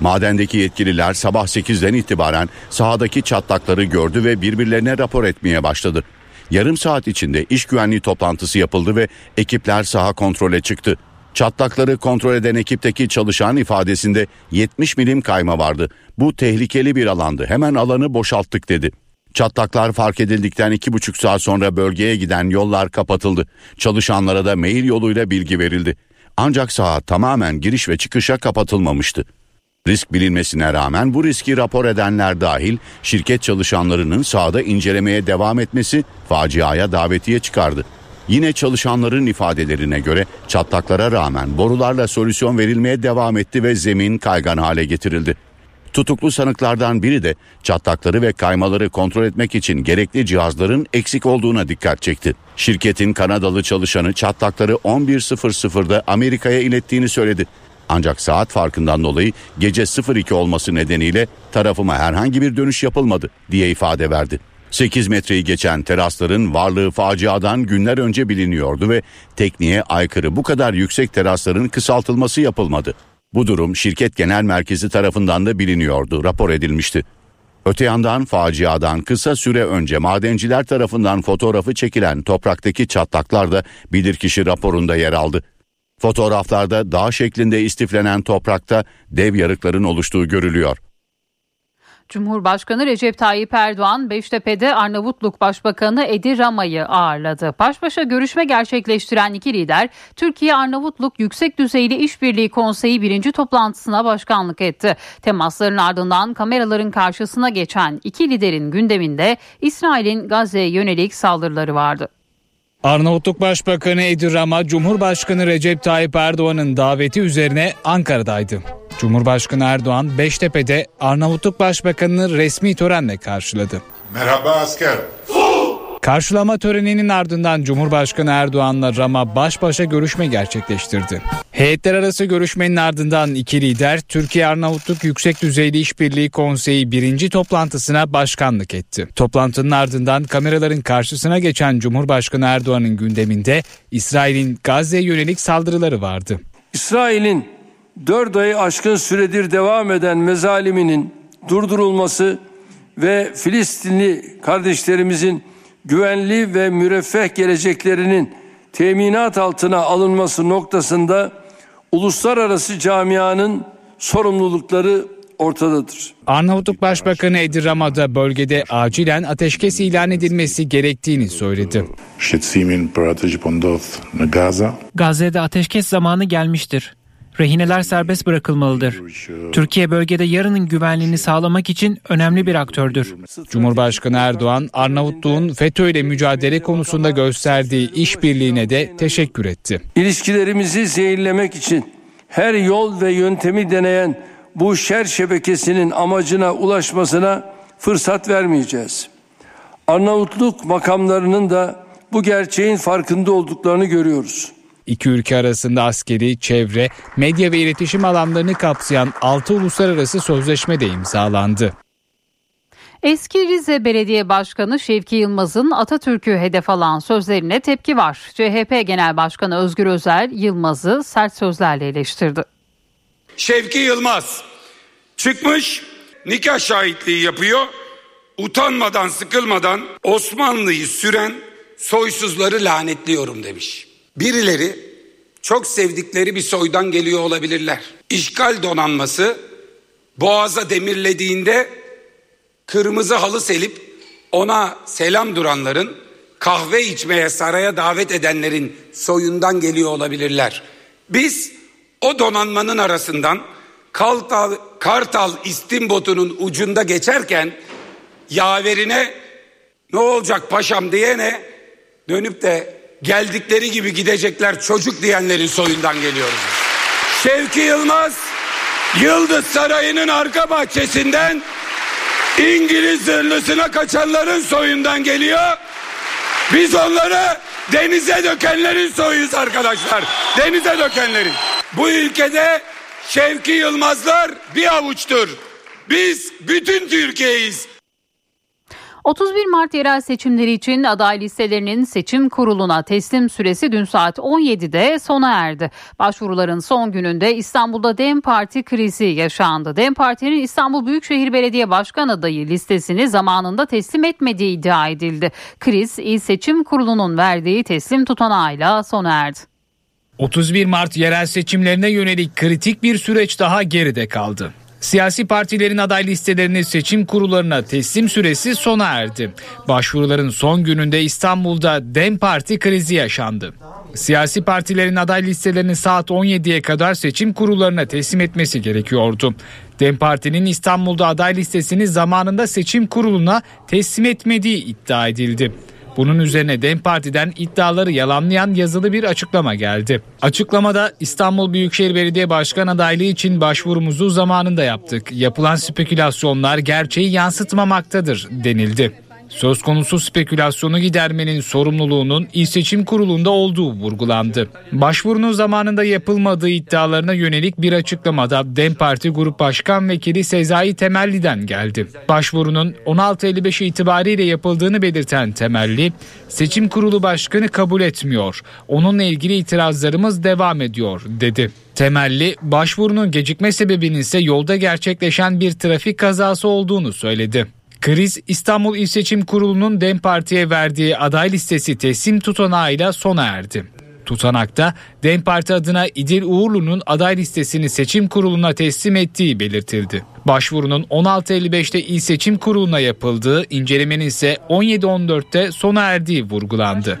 Madendeki yetkililer sabah 8'den itibaren sahadaki çatlakları gördü ve birbirlerine rapor etmeye başladı. Yarım saat içinde iş güvenliği toplantısı yapıldı ve ekipler saha kontrole çıktı. Çatlakları kontrol eden ekipteki çalışan ifadesinde 70 milim kayma vardı. Bu tehlikeli bir alandı. Hemen alanı boşalttık dedi. Çatlaklar fark edildikten iki buçuk saat sonra bölgeye giden yollar kapatıldı. Çalışanlara da mail yoluyla bilgi verildi. Ancak saha tamamen giriş ve çıkışa kapatılmamıştı. Risk bilinmesine rağmen bu riski rapor edenler dahil şirket çalışanlarının sahada incelemeye devam etmesi faciaya davetiye çıkardı. Yine çalışanların ifadelerine göre çatlaklara rağmen borularla solüsyon verilmeye devam etti ve zemin kaygan hale getirildi. Tutuklu sanıklardan biri de çatlakları ve kaymaları kontrol etmek için gerekli cihazların eksik olduğuna dikkat çekti. Şirketin Kanadalı çalışanı çatlakları 11.00'da Amerika'ya ilettiğini söyledi. Ancak saat farkından dolayı gece 02 olması nedeniyle tarafıma herhangi bir dönüş yapılmadı diye ifade verdi. 8 metreyi geçen terasların varlığı faciadan günler önce biliniyordu ve tekniğe aykırı bu kadar yüksek terasların kısaltılması yapılmadı. Bu durum şirket genel merkezi tarafından da biliniyordu, rapor edilmişti. Öte yandan faciadan kısa süre önce madenciler tarafından fotoğrafı çekilen topraktaki çatlaklar da bilirkişi raporunda yer aldı. Fotoğraflarda dağ şeklinde istiflenen toprakta dev yarıkların oluştuğu görülüyor. Cumhurbaşkanı Recep Tayyip Erdoğan Beştepe'de Arnavutluk Başbakanı Edi Rama'yı ağırladı. Baş başa görüşme gerçekleştiren iki lider Türkiye Arnavutluk Yüksek Düzeyli İşbirliği Konseyi birinci toplantısına başkanlık etti. Temasların ardından kameraların karşısına geçen iki liderin gündeminde İsrail'in Gazze'ye yönelik saldırıları vardı. Arnavutluk Başbakanı Edi Rama, Cumhurbaşkanı Recep Tayyip Erdoğan'ın daveti üzerine Ankara'daydı. Cumhurbaşkanı Erdoğan Beştepe'de Arnavutluk Başbakanı'nı resmi törenle karşıladı. Merhaba asker. Karşılama töreninin ardından Cumhurbaşkanı Erdoğan'la Rama baş başa görüşme gerçekleştirdi. Heyetler arası görüşmenin ardından iki lider Türkiye Arnavutluk Yüksek Düzeyli İşbirliği Konseyi birinci toplantısına başkanlık etti. Toplantının ardından kameraların karşısına geçen Cumhurbaşkanı Erdoğan'ın gündeminde İsrail'in Gazze'ye yönelik saldırıları vardı. İsrail'in 4 ayı aşkın süredir devam eden mezaliminin durdurulması ve Filistinli kardeşlerimizin güvenli ve müreffeh geleceklerinin teminat altına alınması noktasında uluslararası camianın sorumlulukları ortadadır. Arnavutluk Başbakanı Edi Rama da bölgede acilen ateşkes ilan edilmesi gerektiğini söyledi. Gazze'de ateşkes zamanı gelmiştir. Rehineler serbest bırakılmalıdır. Türkiye bölgede yarının güvenliğini sağlamak için önemli bir aktördür. Cumhurbaşkanı Erdoğan, Arnavutluğun FETÖ ile mücadele konusunda gösterdiği işbirliğine de teşekkür etti. İlişkilerimizi zehirlemek için her yol ve yöntemi deneyen bu şer şebekesinin amacına ulaşmasına fırsat vermeyeceğiz. Arnavutluk makamlarının da bu gerçeğin farkında olduklarını görüyoruz. İki ülke arasında askeri, çevre, medya ve iletişim alanlarını kapsayan 6 uluslararası sözleşme de imzalandı. Eski Rize Belediye Başkanı Şevki Yılmaz'ın Atatürk'ü hedef alan sözlerine tepki var. CHP Genel Başkanı Özgür Özel Yılmaz'ı sert sözlerle eleştirdi. Şevki Yılmaz çıkmış nikah şahitliği yapıyor. Utanmadan sıkılmadan Osmanlı'yı süren soysuzları lanetliyorum demiş. Birileri çok sevdikleri bir soydan geliyor olabilirler. İşgal donanması boğaza demirlediğinde kırmızı halı selip ona selam duranların kahve içmeye saraya davet edenlerin soyundan geliyor olabilirler. Biz o donanmanın arasından Kartal, Kartal istimbotunun ucunda geçerken yaverine ne olacak paşam diyene dönüp de geldikleri gibi gidecekler çocuk diyenlerin soyundan geliyoruz. Şevki Yılmaz Yıldız Sarayı'nın arka bahçesinden İngiliz zırhlısına kaçanların soyundan geliyor. Biz onları denize dökenlerin soyuyuz arkadaşlar. Denize dökenlerin. Bu ülkede Şevki Yılmazlar bir avuçtur. Biz bütün Türkiye'yiz. 31 Mart yerel seçimleri için aday listelerinin seçim kuruluna teslim süresi dün saat 17'de sona erdi. Başvuruların son gününde İstanbul'da DEM Parti krizi yaşandı. DEM Parti'nin İstanbul Büyükşehir Belediye Başkan adayı listesini zamanında teslim etmediği iddia edildi. Kriz İl Seçim Kurulu'nun verdiği teslim tutanağıyla sona erdi. 31 Mart yerel seçimlerine yönelik kritik bir süreç daha geride kaldı. Siyasi partilerin aday listelerini seçim kurullarına teslim süresi sona erdi. Başvuruların son gününde İstanbul'da DEM Parti krizi yaşandı. Siyasi partilerin aday listelerini saat 17'ye kadar seçim kurullarına teslim etmesi gerekiyordu. DEM Parti'nin İstanbul'da aday listesini zamanında seçim kuruluna teslim etmediği iddia edildi. Bunun üzerine DEM Parti'den iddiaları yalanlayan yazılı bir açıklama geldi. Açıklamada İstanbul Büyükşehir Belediye Başkan adaylığı için başvurumuzu zamanında yaptık. Yapılan spekülasyonlar gerçeği yansıtmamaktadır denildi. Söz konusu spekülasyonu gidermenin sorumluluğunun İl Seçim Kurulu'nda olduğu vurgulandı. Başvurunun zamanında yapılmadığı iddialarına yönelik bir açıklamada DEM Parti Grup Başkan Vekili Sezai Temelli'den geldi. Başvurunun 16.55 itibariyle yapıldığını belirten Temelli, Seçim Kurulu Başkanı kabul etmiyor. Onunla ilgili itirazlarımız devam ediyor dedi. Temelli başvurunun gecikme sebebinin ise yolda gerçekleşen bir trafik kazası olduğunu söyledi. Kriz İstanbul İl Seçim Kurulu'nun DEM Parti'ye verdiği aday listesi teslim tutanağıyla sona erdi. Tutanakta DEM Parti adına İdil Uğurlu'nun aday listesini seçim kuruluna teslim ettiği belirtildi. Başvurunun 16.55'te İl Seçim Kurulu'na yapıldığı, incelemenin ise 17.14'te sona erdiği vurgulandı.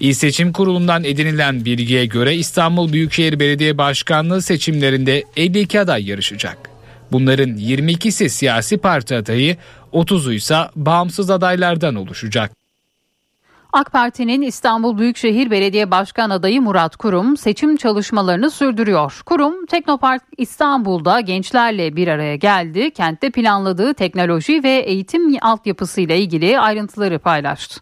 İl Seçim Kurulu'ndan edinilen bilgiye göre İstanbul Büyükşehir Belediye Başkanlığı seçimlerinde 52 aday yarışacak. Bunların 22'si siyasi parti adayı, 30'u ise bağımsız adaylardan oluşacak. AK Parti'nin İstanbul Büyükşehir Belediye Başkan adayı Murat Kurum seçim çalışmalarını sürdürüyor. Kurum Teknopark İstanbul'da gençlerle bir araya geldi. Kentte planladığı teknoloji ve eğitim altyapısıyla ilgili ayrıntıları paylaştı.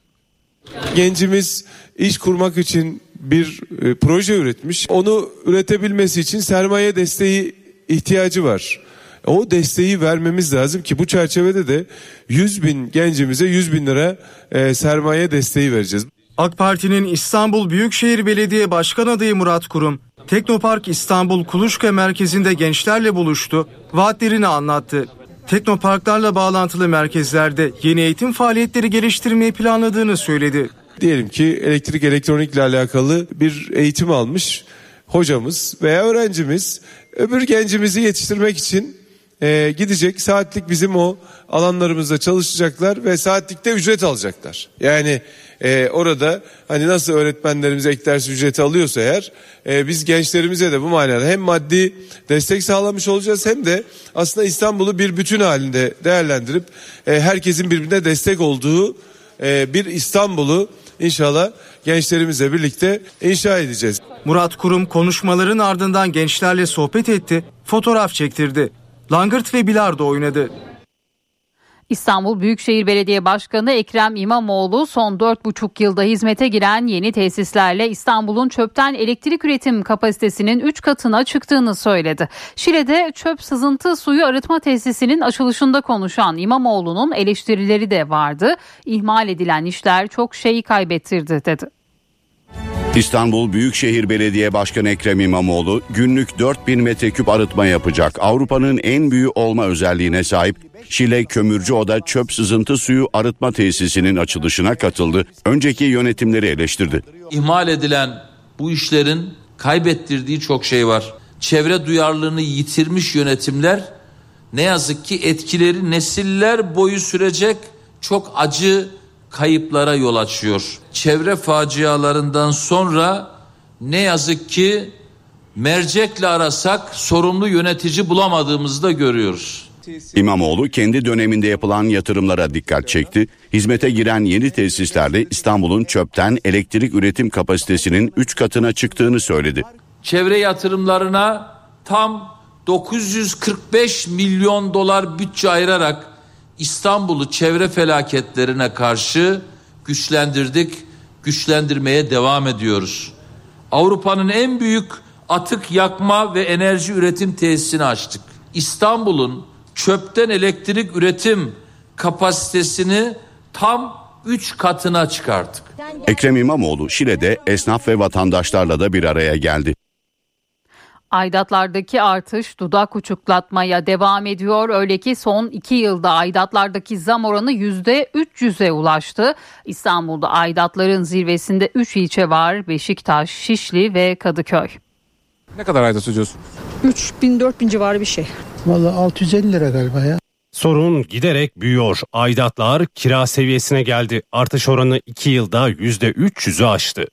Gencimiz iş kurmak için bir e, proje üretmiş. Onu üretebilmesi için sermaye desteği ihtiyacı var. O desteği vermemiz lazım ki bu çerçevede de 100 bin gencimize 100 bin lira e, sermaye desteği vereceğiz. AK Parti'nin İstanbul Büyükşehir Belediye Başkan adayı Murat Kurum, Teknopark İstanbul Kuluçka merkezinde gençlerle buluştu, vaatlerini anlattı. Teknoparklarla bağlantılı merkezlerde yeni eğitim faaliyetleri geliştirmeyi planladığını söyledi. Diyelim ki elektrik elektronikle alakalı bir eğitim almış hocamız veya öğrencimiz öbür gencimizi yetiştirmek için e, gidecek saatlik bizim o alanlarımızda çalışacaklar ve saatlikte ücret alacaklar. Yani e, orada hani nasıl öğretmenlerimiz ek ders ücreti alıyorsa eğer e, biz gençlerimize de bu manada hem maddi destek sağlamış olacağız hem de aslında İstanbul'u bir bütün halinde değerlendirip e, herkesin birbirine destek olduğu e, bir İstanbul'u inşallah gençlerimizle birlikte inşa edeceğiz. Murat Kurum konuşmaların ardından gençlerle sohbet etti, fotoğraf çektirdi. Langırt ve bilardo oynadı. İstanbul Büyükşehir Belediye Başkanı Ekrem İmamoğlu son 4,5 yılda hizmete giren yeni tesislerle İstanbul'un çöpten elektrik üretim kapasitesinin 3 katına çıktığını söyledi. Şile'de çöp sızıntı suyu arıtma tesisinin açılışında konuşan İmamoğlu'nun eleştirileri de vardı. İhmal edilen işler çok şey kaybettirdi dedi. İstanbul Büyükşehir Belediye Başkanı Ekrem İmamoğlu günlük 4000 metreküp arıtma yapacak. Avrupa'nın en büyük olma özelliğine sahip Şile Kömürcü Oda Çöp Sızıntı Suyu Arıtma Tesisi'nin açılışına katıldı. Önceki yönetimleri eleştirdi. İhmal edilen bu işlerin kaybettirdiği çok şey var. Çevre duyarlılığını yitirmiş yönetimler ne yazık ki etkileri nesiller boyu sürecek çok acı kayıplara yol açıyor. Çevre facialarından sonra ne yazık ki mercekle arasak sorumlu yönetici bulamadığımızı da görüyoruz. İmamoğlu kendi döneminde yapılan yatırımlara dikkat çekti. Hizmete giren yeni tesislerle İstanbul'un çöpten elektrik üretim kapasitesinin 3 katına çıktığını söyledi. Çevre yatırımlarına tam 945 milyon dolar bütçe ayırarak İstanbul'u çevre felaketlerine karşı güçlendirdik, güçlendirmeye devam ediyoruz. Avrupa'nın en büyük atık yakma ve enerji üretim tesisini açtık. İstanbul'un çöpten elektrik üretim kapasitesini tam 3 katına çıkarttık. Ekrem İmamoğlu Şile'de esnaf ve vatandaşlarla da bir araya geldi. Aidatlardaki artış dudak uçuklatmaya devam ediyor. Öyle ki son iki yılda aidatlardaki zam oranı %300'e ulaştı. İstanbul'da aidatların zirvesinde 3 ilçe var. Beşiktaş, Şişli ve Kadıköy. Ne kadar aidat ödüyorsun? 3000-4000 civarı bir şey. Valla 650 lira galiba ya. Sorun giderek büyüyor. Aidatlar kira seviyesine geldi. Artış oranı 2 yılda %300'ü aştı.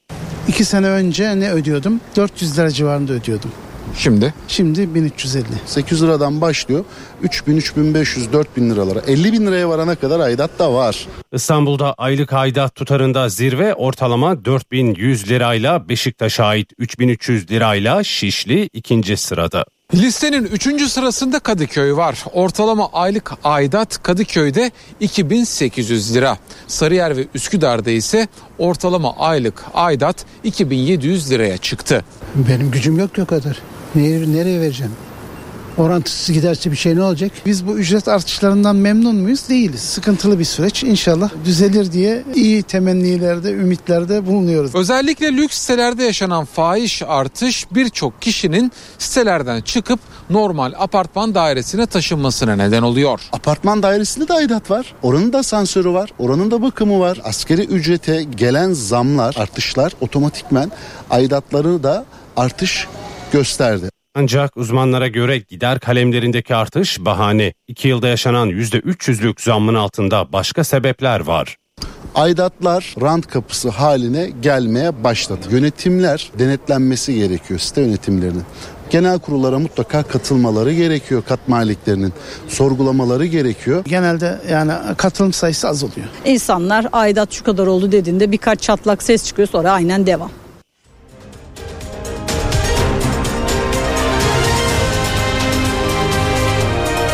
2 sene önce ne ödüyordum? 400 lira civarında ödüyordum. Şimdi? Şimdi 1350. 800 liradan başlıyor. 3000, 3500, 4000 liralara. 50 bin liraya varana kadar aidat da var. İstanbul'da aylık aidat tutarında zirve ortalama 4100 lirayla Beşiktaş'a ait 3300 lirayla Şişli ikinci sırada. Listenin 3. sırasında Kadıköy var. Ortalama aylık aidat Kadıköy'de 2800 lira. Sarıyer ve Üsküdar'da ise ortalama aylık aidat 2700 liraya çıktı. Benim gücüm yok o kadar. Nereye, nereye vereceğim? Orantısız giderse bir şey ne olacak? Biz bu ücret artışlarından memnun muyuz? Değiliz. Sıkıntılı bir süreç. İnşallah düzelir diye iyi temennilerde, ümitlerde bulunuyoruz. Özellikle lüks sitelerde yaşanan fahiş artış birçok kişinin sitelerden çıkıp normal apartman dairesine taşınmasına neden oluyor. Apartman dairesinde de aidat var. Oranın da sansürü var. Oranın da bakımı var. Askeri ücrete gelen zamlar, artışlar otomatikmen aidatları da artış gösterdi. Ancak uzmanlara göre gider kalemlerindeki artış bahane. 2 yılda yaşanan %300'lük zammın altında başka sebepler var. Aidatlar rant kapısı haline gelmeye başladı. Yönetimler denetlenmesi gerekiyor site yönetimlerinin. Genel kurullara mutlaka katılmaları gerekiyor kat maliklerinin. Sorgulamaları gerekiyor. Genelde yani katılım sayısı az oluyor. İnsanlar aidat şu kadar oldu dediğinde birkaç çatlak ses çıkıyor sonra aynen devam.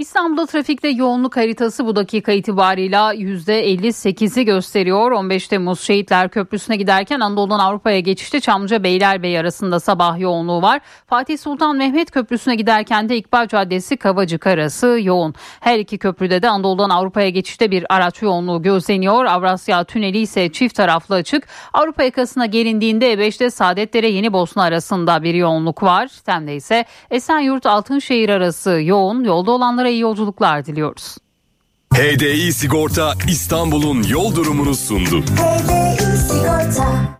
İstanbul'da trafikte yoğunluk haritası bu dakika itibarıyla %58'i gösteriyor. 15 Temmuz Şehitler Köprüsü'ne giderken Anadolu'dan Avrupa'ya geçişte Çamlıca Beylerbeyi arasında sabah yoğunluğu var. Fatih Sultan Mehmet Köprüsü'ne giderken de İkbal Caddesi Kavacık arası yoğun. Her iki köprüde de Anadolu'dan Avrupa'ya geçişte bir araç yoğunluğu gözleniyor. Avrasya Tüneli ise çift taraflı açık. Avrupa yakasına gelindiğinde E5'te Saadetlere Yeni Bosna arasında bir yoğunluk var. Tem'de ise Esenyurt Altınşehir arası yoğun. Yolda olanlara iyi yolculuklar diliyoruz. HDI Sigorta İstanbul'un yol durumunu sundu. HDI Sigorta